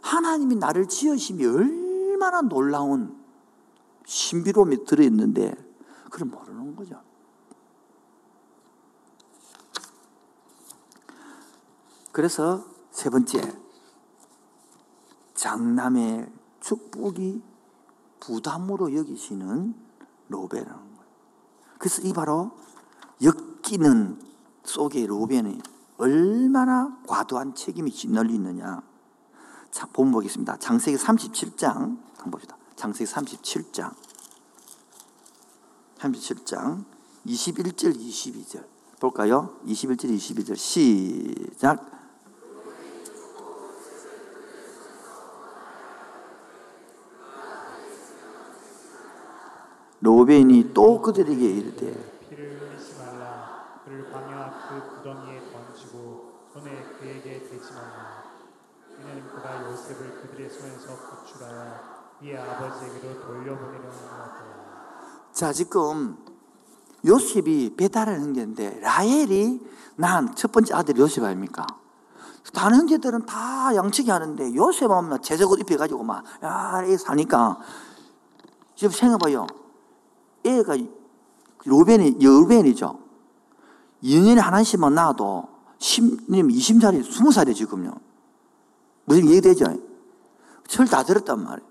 하나님이 나를 지으심이 얼마나 놀라운 신비로움이 들어있는데, 그걸 모르는 거죠. 그래서 세 번째, 장남의 축복이 부담으로 여기시는 로베라는 거예요. 그래서 이 바로 엮이는 속에 로베는 얼마나 과도한 책임이 짓눌려 있느냐. 자, 본 보겠습니다. 장세기 37장 한번 봅시다. 장세기 37장. 37장 21절 22절. 볼까요? 21절 22절. 시작. 로벤이 또 그들에게 이르되 피를 흘리지 말라. 그를 광야 그 구덩이에 던지고 손에 그에게 대지 말라. 이는 그가 요셉을 그들의 손에서 구출하여 이의 아버지에게로 돌려보내려는 것이라 자 지금 요셉이 배달을 한 게인데 라헬이 난 첫 번째 아들이 요셉 아닙니까? 다른 형제들은 다 양치기 하는데 요셉은 제석옷 입혀가지고 막, 야, 애 사니까. 지금 생각해봐요. 애가 로벤이, 여벤이죠. 2년에 하나씩만 낳아도 10, 20살이, 20살이 지금요. 무슨 얘기 되죠? 철 다 들었단 말이에요.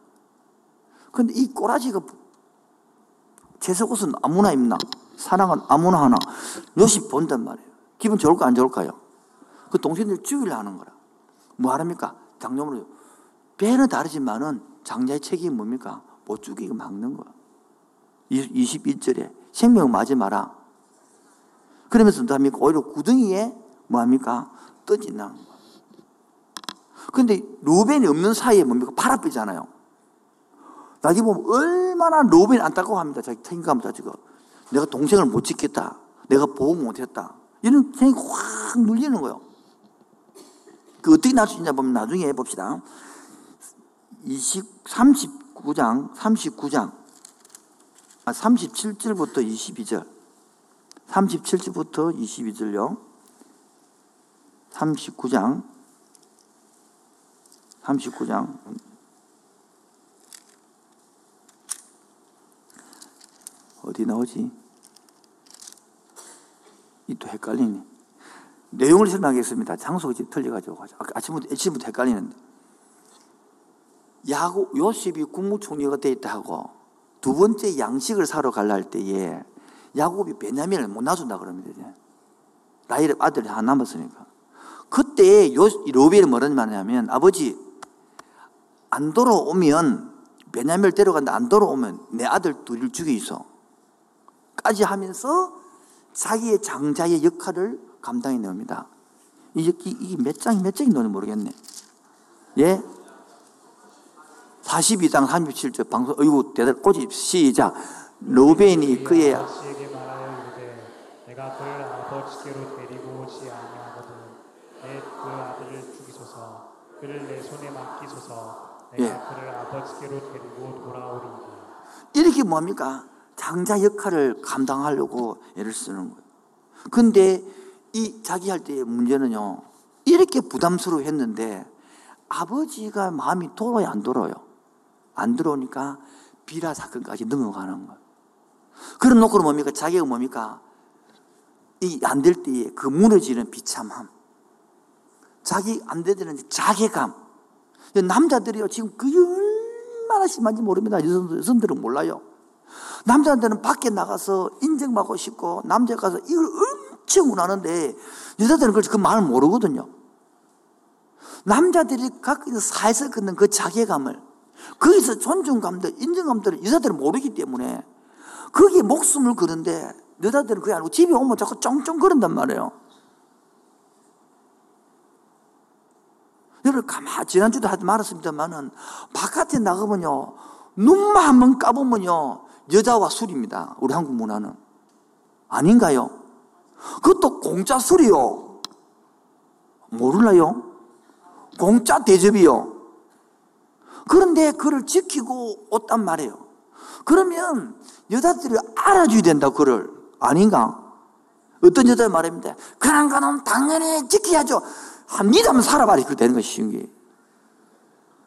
근데 이 꼬라지가 제석옷은 아무나 입나? 사랑은 아무나 하나? 요셉 본단 말이에요. 기분 좋을까, 안 좋을까요? 그 동생들 죽이려 하는 거라. 뭐 하랍니까? 장놈으로. 배는 다르지만은 장자의 책임이 뭡니까? 못 죽이고 막는 거야. 21절에 생명을 맞지 마라. 그러면서 뭐합니까? 오히려 구덩이에 뭐합니까? 떠진다는 거야. 근데 로벤이 없는 사이에 뭡니까? 파라삐잖아요. 나중에 보면 얼마나 로벤이 안타까워 합니다. 자기 생각합니다, 지금. 내가 동생을 못 지켰다. 내가 보호 못했다. 이런 생각이 확 눌리는 거예요. 그 어떻게 날 수 있냐 보면 나중에 봅시다. 20, 39장, 39장, 아, 37절부터 22절. 37절부터 22절요. 39장, 39장. 어디 나오지? 이 또 헷갈리네. 내용을 설명하겠습니다. 장소가 틀려가지고. 아침부터, 아침부터 헷갈리는데. 야고, 요셉이 국무총리가 돼 있다 하고, 두 번째 양식을 사러 갈라 할 때에, 야곱이 베냐민을 못 놔준다. 이제. 라헬의 아들이 하나 남았으니까. 그때 요, 로벨이 뭐라는 말이냐면, 아버지, 안 돌아오면, 베냐민을 데려간다, 안 돌아오면 내 아들 둘을 죽여 있어. 까지 하면서 자기의 장자의 역할을 감당해 내옵니다. 이게, 이게 몇 장이 몇 장인지 모르겠네. 예? 42장 37절 방송, 어이구, 대단, 꼬집, 시작. 로벤이 그의 내가 그를 아버지께로 데리고 오지 아니하거든 내그 아들을 죽이소서 그를 내 손에 맡기소서 내가 예. 그를 아버지께로 데리고 돌아오리이다 이렇게 뭡니까? 장자 역할을 감당하려고 애를 쓰는 거예요. 근데 이 자기 할 때의 문제는요. 이렇게 부담스러워 했는데 아버지가 마음이 돌아요, 안 돌아요? 안 들어오니까 비라 사건까지 넘어가는 거예요. 그럼 놓고 뭡니까? 자기가 뭡니까? 이 안 될 때에 그 무너지는 비참함. 자기 안 되는 자괴감. 남자들이요, 지금 그 얼마나 심한지 모릅니다. 여성들은 몰라요. 남자들은 밖에 나가서 인정받고 싶고, 남자 가서 이걸 엄청 원하는데, 여자들은 그 마음을 모르거든요. 남자들이 있는 사에서 걷는 그 자괴감을, 거기서 존중감들, 인정감들을 여자들은 모르기 때문에, 거기에 목숨을 거는데, 여자들은 그게 아니고 집에 오면 자꾸 쫑쫑 거린단 말이에요. 여러분, 가만, 지난주도 하지 말았습니다만은, 바깥에 나가면요, 눈만 한번 까보면요, 여자와 술입니다. 우리 한국 문화는. 아닌가요? 그것도 공짜 술이요. 모르나요? 공짜 대접이요. 그런데 그를 지키고 왔단 말이에요. 그러면 여자들이 알아줘야 된다, 그를. 아닌가? 어떤 여자 말입니다. 그런 거는 당연히 지켜야죠. 합니다면 살아봐야 그렇게 되는 것이 쉬운 게.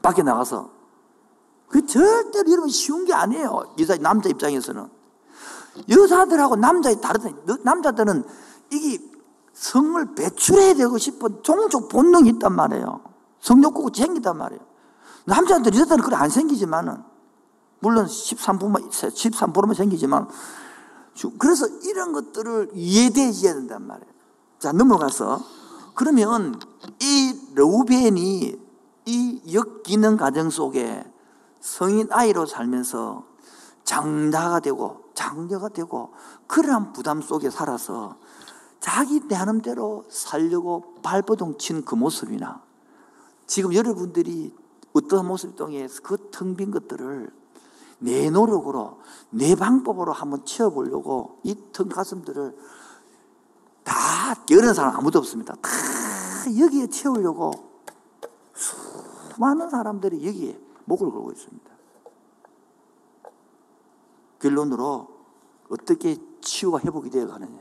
밖에 나가서. 그 절대로 여러분 쉬운 게 아니에요. 여자, 남자 입장에서는. 여자들하고 남자의 다르다. 남자들은 이게 성을 배출해야 되고 싶은 종족 본능이 있단 말이에요. 성욕구가 생기단 말이에요. 남자들, 여자들은 그래 안 생기지만은, 물론 13%만, 13%만 생기지만, 그래서 이런 것들을 이해되어야 된단 말이에요. 자, 넘어가서. 그러면 이 러우벤이 이 역기능 가정 속에 성인 아이로 살면서 장자가 되고 장녀가 되고 그러한 부담 속에 살아서 자기 나름대로 살려고 발버둥 친 그 모습이나 지금 여러분들이 어떤 모습 동에 그텅 빈 것들을 내 노력으로 내 방법으로 한번 채워보려고 이 텅 가슴들을 다 게으른 사람 아무도 없습니다. 다 여기에 채우려고 수많은 사람들이 여기에 목을 걸고 있습니다. 결론으로 어떻게 치유가 회복이 되어 가느냐.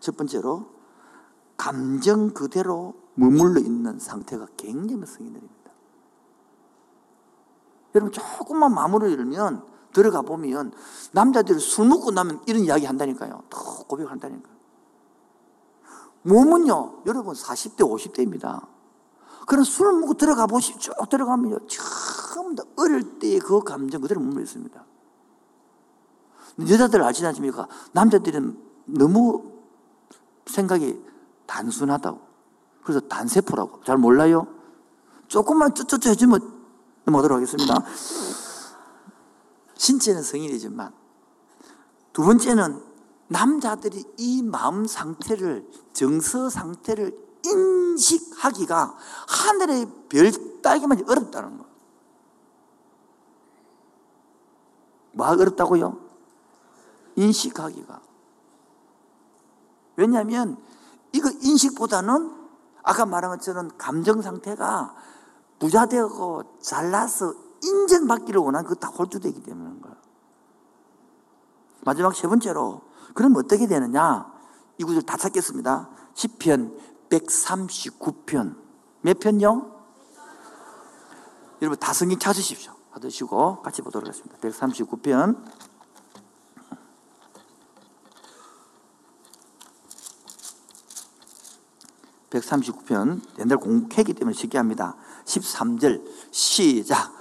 첫 번째로 감정 그대로 머물러 있는 상태가 굉장히 성인들입니다. 여러분 조금만 마음을 열면 들어가 보면 남자들이 술 먹고 나면 이런 이야기 한다니까요. 더 고백한다니까요. 몸은요, 여러분 40대, 50대입니다. 그런 술을 먹고 들어가 보시, 쭉 들어가면요, 처음 다 어릴 때의 그 감정 그대로 머물러 있습니다. 여자들 알지 않습니까? 남자들은 너무 생각이 단순하다고. 그래서 단세포라고. 잘 몰라요? 조금만 쩌쩌쩌 해주면 넘어가도록 하겠습니다. 신체는 성인이지만, 두 번째는 남자들이 이 마음 상태를, 정서 상태를 인식하기가 하늘의 별 따기만 어렵다는 거. 뭐가 어렵다고요? 인식하기가. 왜냐하면 이거 인식보다는 아까 말한 것처럼 감정 상태가 부자 되고 잘나서 인정받기를 원하는 그다 홀쭉되기 때문인 거예요. 마지막 세 번째로 그럼 어떻게 되느냐? 이 구절 다 찾겠습니다. 10편 139편. 몇 편요? 여러분 다 성경 찾으십시오. 받으시고 같이 보도록 하겠습니다. 139편. 139편 옛날 공부했기 때문에 쉽게 합니다. 13절 시작.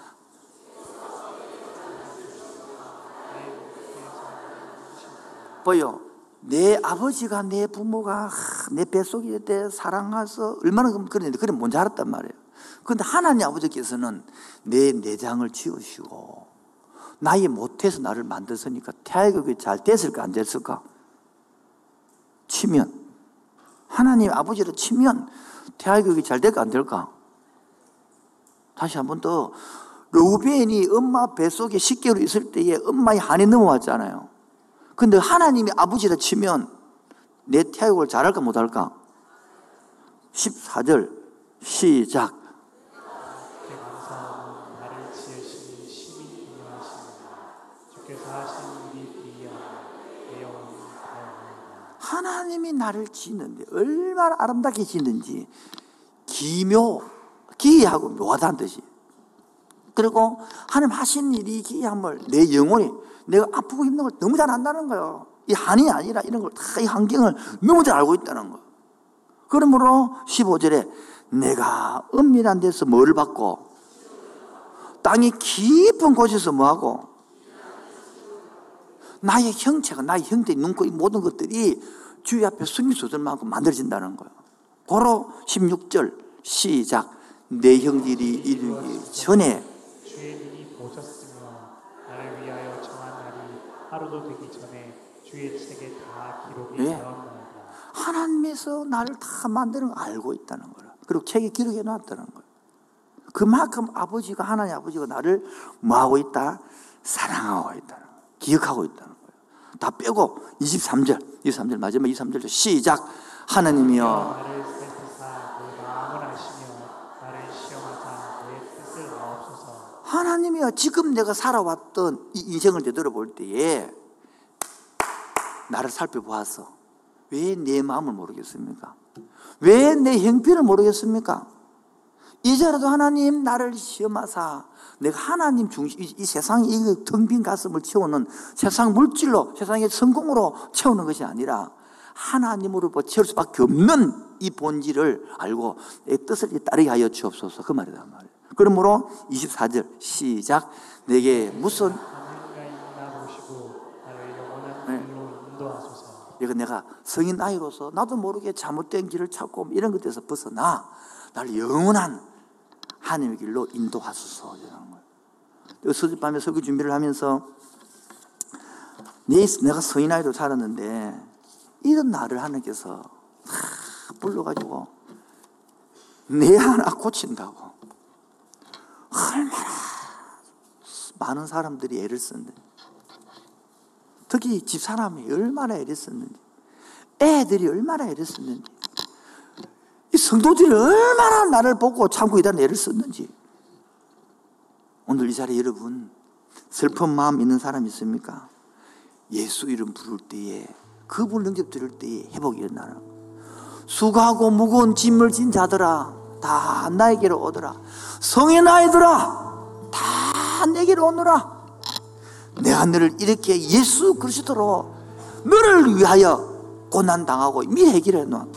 보여. 내 아버지가 내 부모가 내 뱃속에 때 사랑해서 얼마나 그랬는데 그래 뭔지 알았단 말이에요. 그런데 하나님 아버지께서는 내 내장을 지우시고 나이 못해서 나를 만들었으니까 태아교육이 잘 됐을까 안 됐을까? 치면 하나님 아버지로 치면 태아교육이 잘 될까 안 될까? 다시 한 번 더 루벤이 엄마 뱃속에 10개월 있을 때에 엄마의 한이 넘어왔잖아요. 근데 하나님이 아버지라 치면 내 태육을 잘할까 못할까? 14절 시작 하나님이 나를 짓는데 얼마나 아름답게 짓는지 기묘, 기이하고 묘하다는 뜻이. 그리고 하나님 하신 일이 기이함을 내 영혼이 내가 아프고 힘든 걸 너무 잘 안다는 거예요. 이 한이 아니라 이런 걸 다 이 환경을 너무 잘 알고 있다는 거예요. 그러므로 15절에 내가 은밀한 데서 뭐를 받고 땅이 깊은 곳에서 뭐하고 나의 형체가 나의 형태, 눈코 이 모든 것들이 주의 앞에 숨기소설만큼 만들어진다는 거예요. 고로 16절 시작 내 형질이 이르기 전에 주의 눈이 보셨으며 나를 위하여 정한 날이 하루도 되기 전에 주의 책에 다 기록이 네. 되었나이다. 하나님에서 나를 다 만드는 걸 알고 있다는 거예요. 그리고 책에 기록해 놨다는 거예요. 그만큼 아버지가 하나님 아버지가 나를 뭐하고 있다? 사랑하고 있다는 거예요. 기억하고 있다는 거예요. 다 빼고 23절, 23절 마지막 23절 시작 하나님이여. 하나님이여 지금 내가 살아왔던 이 인생을 되돌아볼 때에 나를 살펴보아서 왜내 마음을 모르겠습니까? 왜 내 형편을 모르겠습니까? 이제라도 하나님 나를 시험하사 내가 하나님 중심 이, 이 세상 이 텅빈 가슴을 채우는 세상 물질로 세상의 성공으로 채우는 것이 아니라 하나님으로 채울 수밖에 없는 이 본질을 알고 내 뜻을 따르게 하여 주옵소서 그 말이다 말이에요. 그러므로 24절 시작 내게 무슨 영원한 네. 이거 내가 성인 나이로서 나도 모르게 잘못된 길을 찾고 이런 것에서 벗어나 나를 영원한 하나님의 길로 인도하소서 이라는 거예요. 수집밤에 설교 준비를 하면서 내- 내가 성인 나이로 살았는데 이런 나를 하나님께서 다 불러가지고 내 하나 고친다고. 얼마나 많은 사람들이 애를 썼는데. 특히 집사람이 얼마나 애를 썼는지, 애들이 얼마나 애를 썼는지, 이 성도들이 얼마나 나를 보고 참고 있다는 애를 썼는지. 오늘 이 자리에 여러분, 슬픈 마음 있는 사람 있습니까? 예수 이름 부를 때에, 그분 능력 들을 때에 회복이 일어나는. 수고하고 무거운 짐을 진 자들아, 다 나에게로 오더라. 성인 아이들아, 다 내게로 오너라. 내가 너를 이렇게 예수 그리스도로 너를 위하여 고난 당하고 미리 해결해 놓은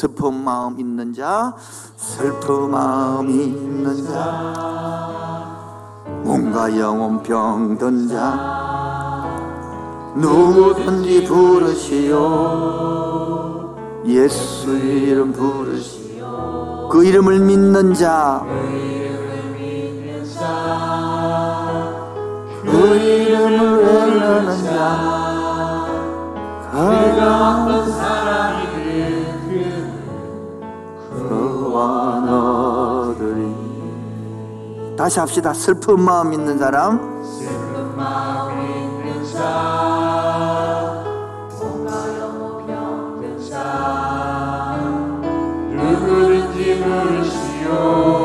슬픈 마음 있는 자, 슬픈 마음이 있는 자, 몸과 영혼 병든 자, 누구든지 부르시오. 예수 이름 부르시오. 그 이름을 믿는 자, 그 이름을 외우는 자. 그가 어떤 그와 너들이. 다시 합시다. 슬픈 마음 있는 사람. 누구든지 부르시오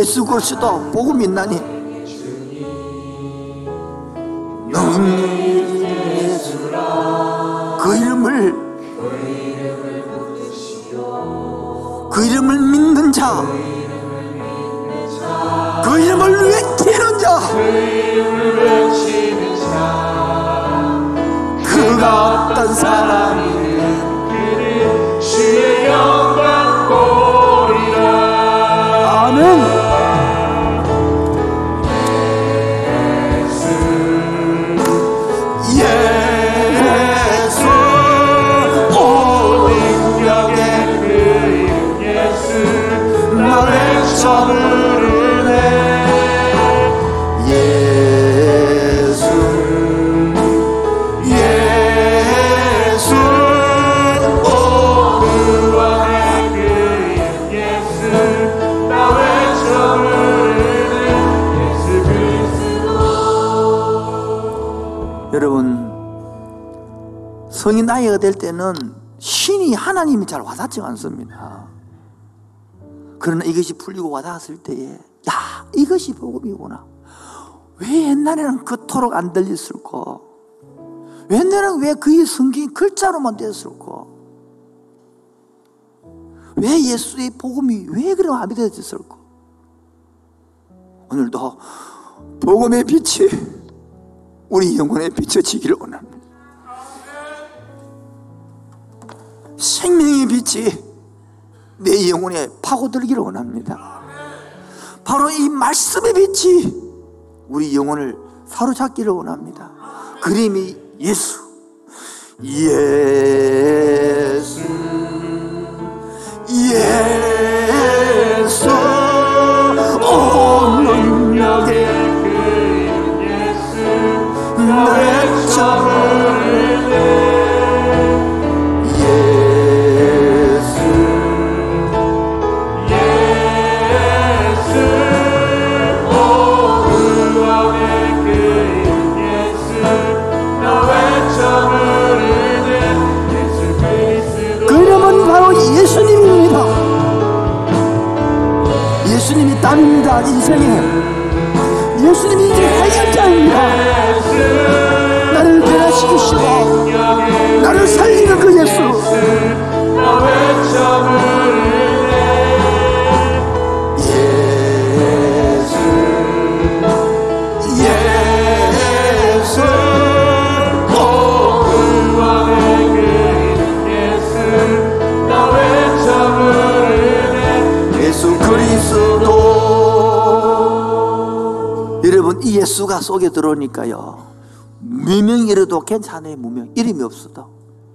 예수 그리스도 복음 있나니 여러분 성인 나이가 될 때는 신이 하나님이 잘 와닿지 않습니다. 그러나 이것이 풀리고 와닿았을 때에 야 이것이 복음이구나. 왜 옛날에는 그토록 안 들렸을까? 옛날에는 왜 그의 성경이 글자로만 됐을까? 왜 예수의 복음이 왜 그렇게 안 믿어졌을까? 오늘도 복음의 빛이 우리 영혼에 비춰지기를 원합니다. 생명의 빛이 내 영혼에 파고들기를 원합니다. 바로 이 말씀의 빛이 우리 영혼을 사로잡기를 원합니다. 그림이 예수. 예수. 예수. 오 능력의 예수님이 답입니다. 인생에 예수님이 인생 해결자입니다. 변화시키시고 나를 살리는 그 예수. 예수가 속에 들어오니까요 무명이라도 괜찮아요 무명. 이름이 없어도.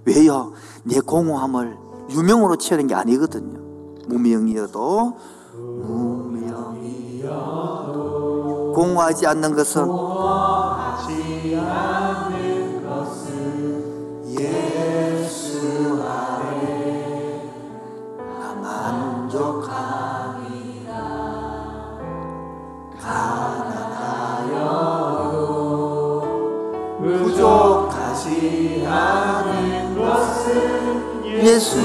왜요? 내 공허함을 유명으로 채우는 게 아니거든요. 무명이어도. 무명이어도. 공허하지 않는 것은 예수 않은 것은 예수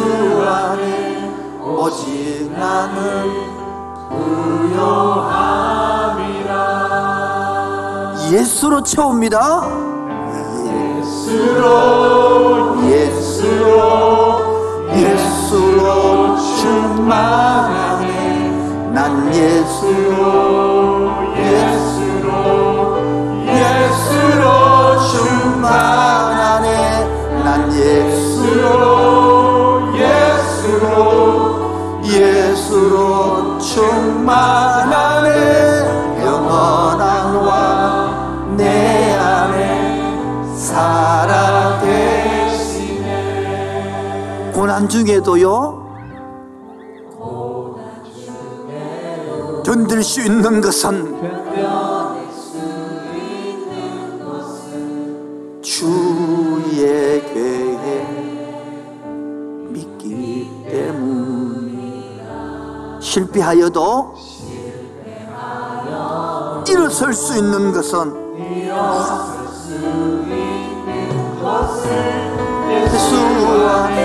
안에 오직 나는 예수로 채웁니다. 예수로 예수로 예수로 충만하네. 난 예수로 예수로 예수로 난 예수로 예수로 예수로 충만하네. 영원한 왕 내 안에 살아 계시네. 고난 중에도요 견딜 수 있는 것은 실패하여도 일어설 수 있는 것은 예수 안에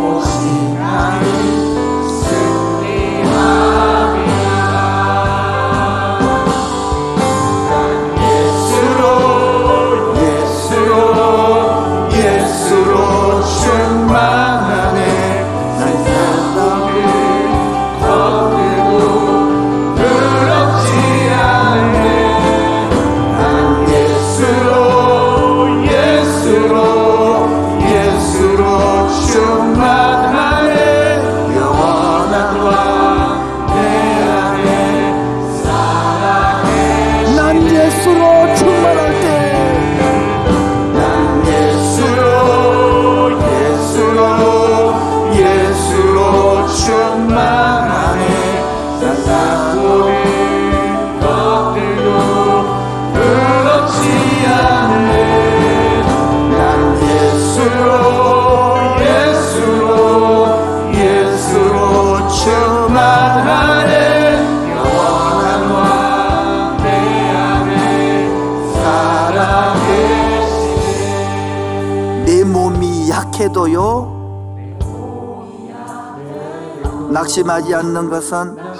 오직 나는 예수로 Hasan.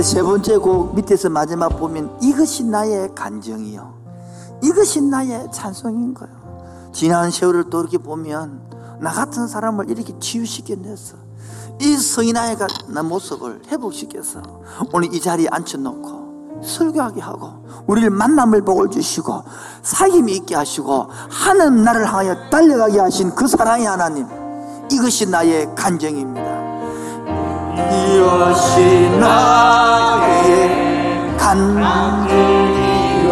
그래서 세 번째 곡 밑에서 마지막 보면 이것이 나의 간정이요. 이것이 나의 찬송인 거예요. 지난 세월을 또 이렇게 보면 나 같은 사람을 이렇게 치유시켜냈어. 이 성인아이가 나 모습을 회복시켜서 오늘 이 자리에 앉혀놓고 설교하게 하고 우리를 만남을 복을 주시고 사귐이 있게 하시고 하는 나를 향하여 달려가게 하신 그 사랑의 하나님 이것이 나의 간정입니다. 이것이 나의 간증이요.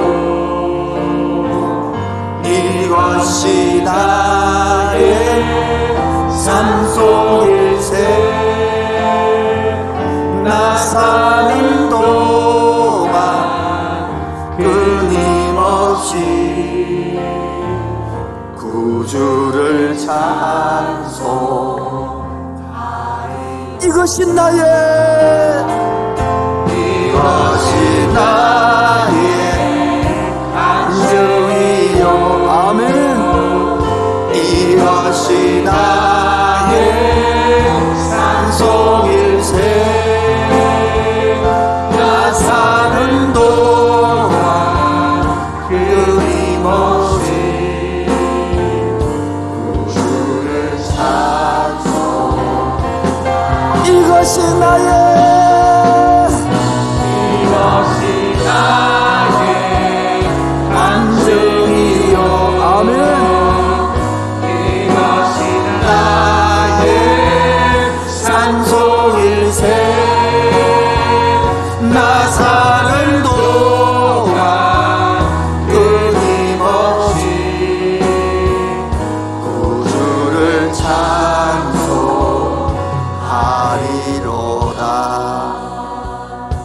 이것이 나의 산소일세. 나 사는 동안 끊임없이 구주를 찬송 이것이 나의 이것이 나의 찬송하리로다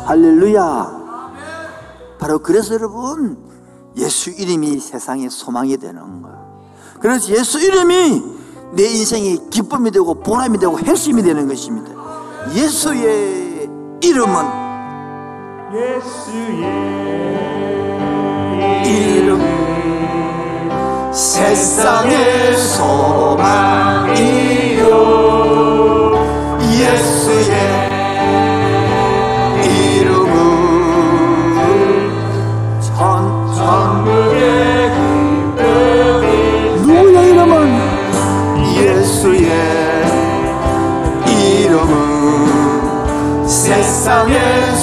할렐루야. 바로 그래서 여러분 예수 이름이 세상의 소망이 되는 거예요. 그래서 예수 이름이 내 인생의 기쁨이 되고 보람이 되고 핵심이 되는 것입니다. 예수의 이름은 예수의 이름 세상의 소망이 세상의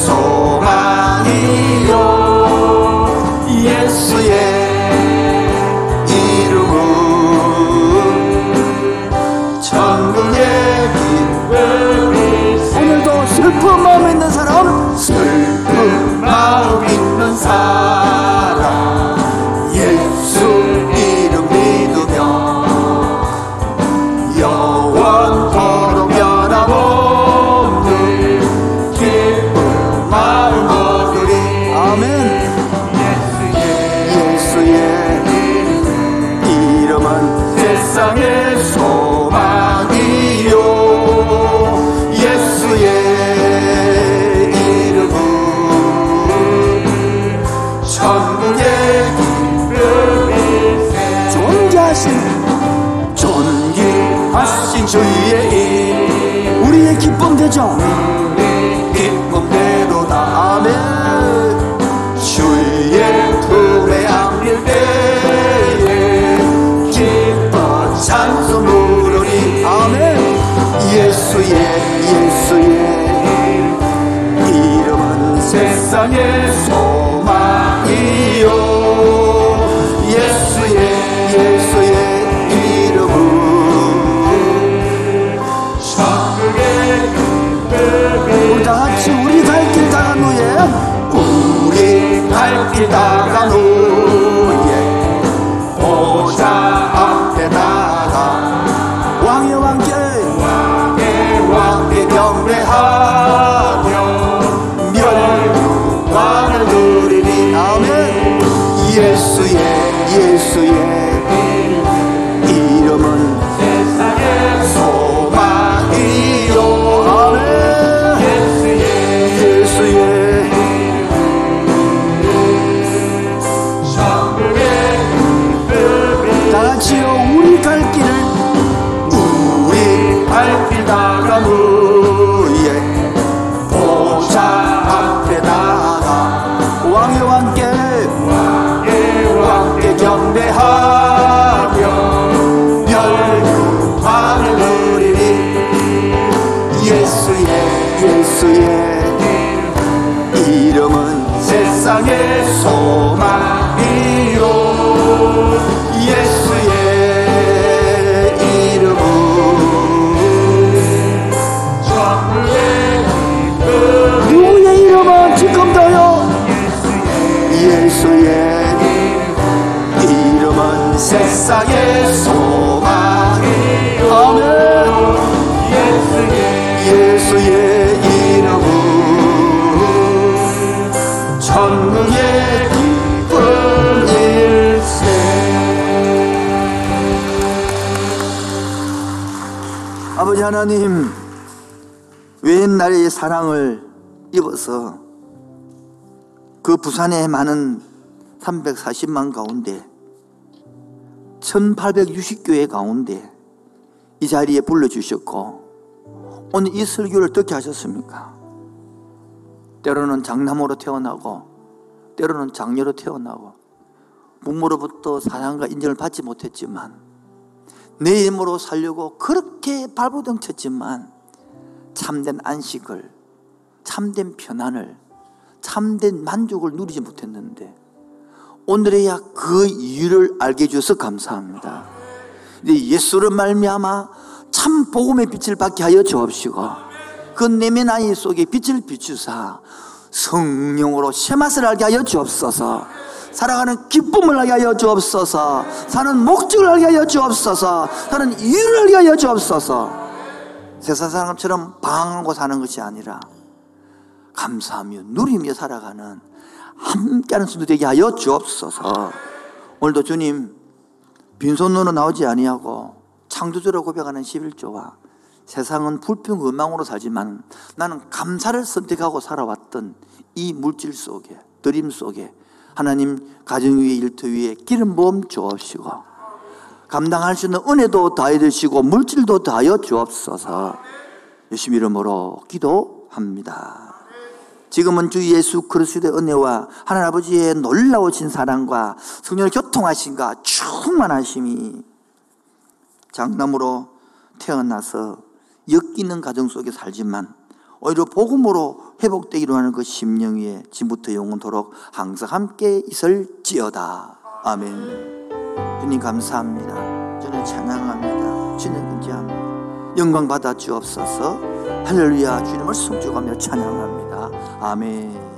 그저 님이 기쁨대로 나아멘 주의 품에 안길 때에 기뻐 찬송 부르니 아멘. 예수의 예수의 이름은 세상에 소 갈길다 하나님 외인 나라의 사랑을 입어서 그 부산의 많은 340만 가운데 1860교회 가운데 이 자리에 불러주셨고 오늘 이 설교를 어떻게 하셨습니까? 때로는 장남으로 태어나고 때로는 장녀로 태어나고 부모로부터 사랑과 인정을 받지 못했지만 내 힘으로 살려고 그렇게 발버둥쳤지만 참된 안식을 참된 편안을 참된 만족을 누리지 못했는데 오늘에야 그 이유를 알게 해주셔서 감사합니다. 이제 예수를 말미암아 참 복음의 빛을 받게 하여 주옵시고 그 내면 아이 속에 빛을 비추사 성령으로 쇠맛을 알게 하여 주옵소서 살아가는 기쁨을 알게 하여 주옵소서. 사는 목적을 알게 하여 주옵소서. 사는 이유를 알게 하여 주옵소서. 세상 사람처럼 방황하고 사는 것이 아니라 감사하며 누리며 살아가는 함께하는 순도 되게 하여 주옵소서. 오늘도 주님 빈손으로 나오지 아니하고 창조주로 고백하는 11조와 세상은 불평 음망으로 살지만 나는 감사를 선택하고 살아왔던 이 물질 속에 드림 속에 하나님 가정 위에 일터 위에 기름 부음 주옵시고 감당할 수 있는 은혜도 더해 주시고 물질도 더하여 주옵소서 예수 이름으로 기도합니다. 지금은 주 예수 그리스도의 은혜와 하나님 아버지의 놀라우신 사랑과 성령의 교통하심과 충만하심이 장남으로 태어나서 엮이는 가정 속에 살지만 오히려 복음으로 회복되기로 하는 그 심령 위에 지금부터 영원토록 항상 함께 있을지어다. 아멘. 주님 감사합니다. 주님 찬양합니다. 주님 긍지합니다. 영광 받아 주옵소서. 할렐루야 주님을 성주하며 찬양합니다. 아멘.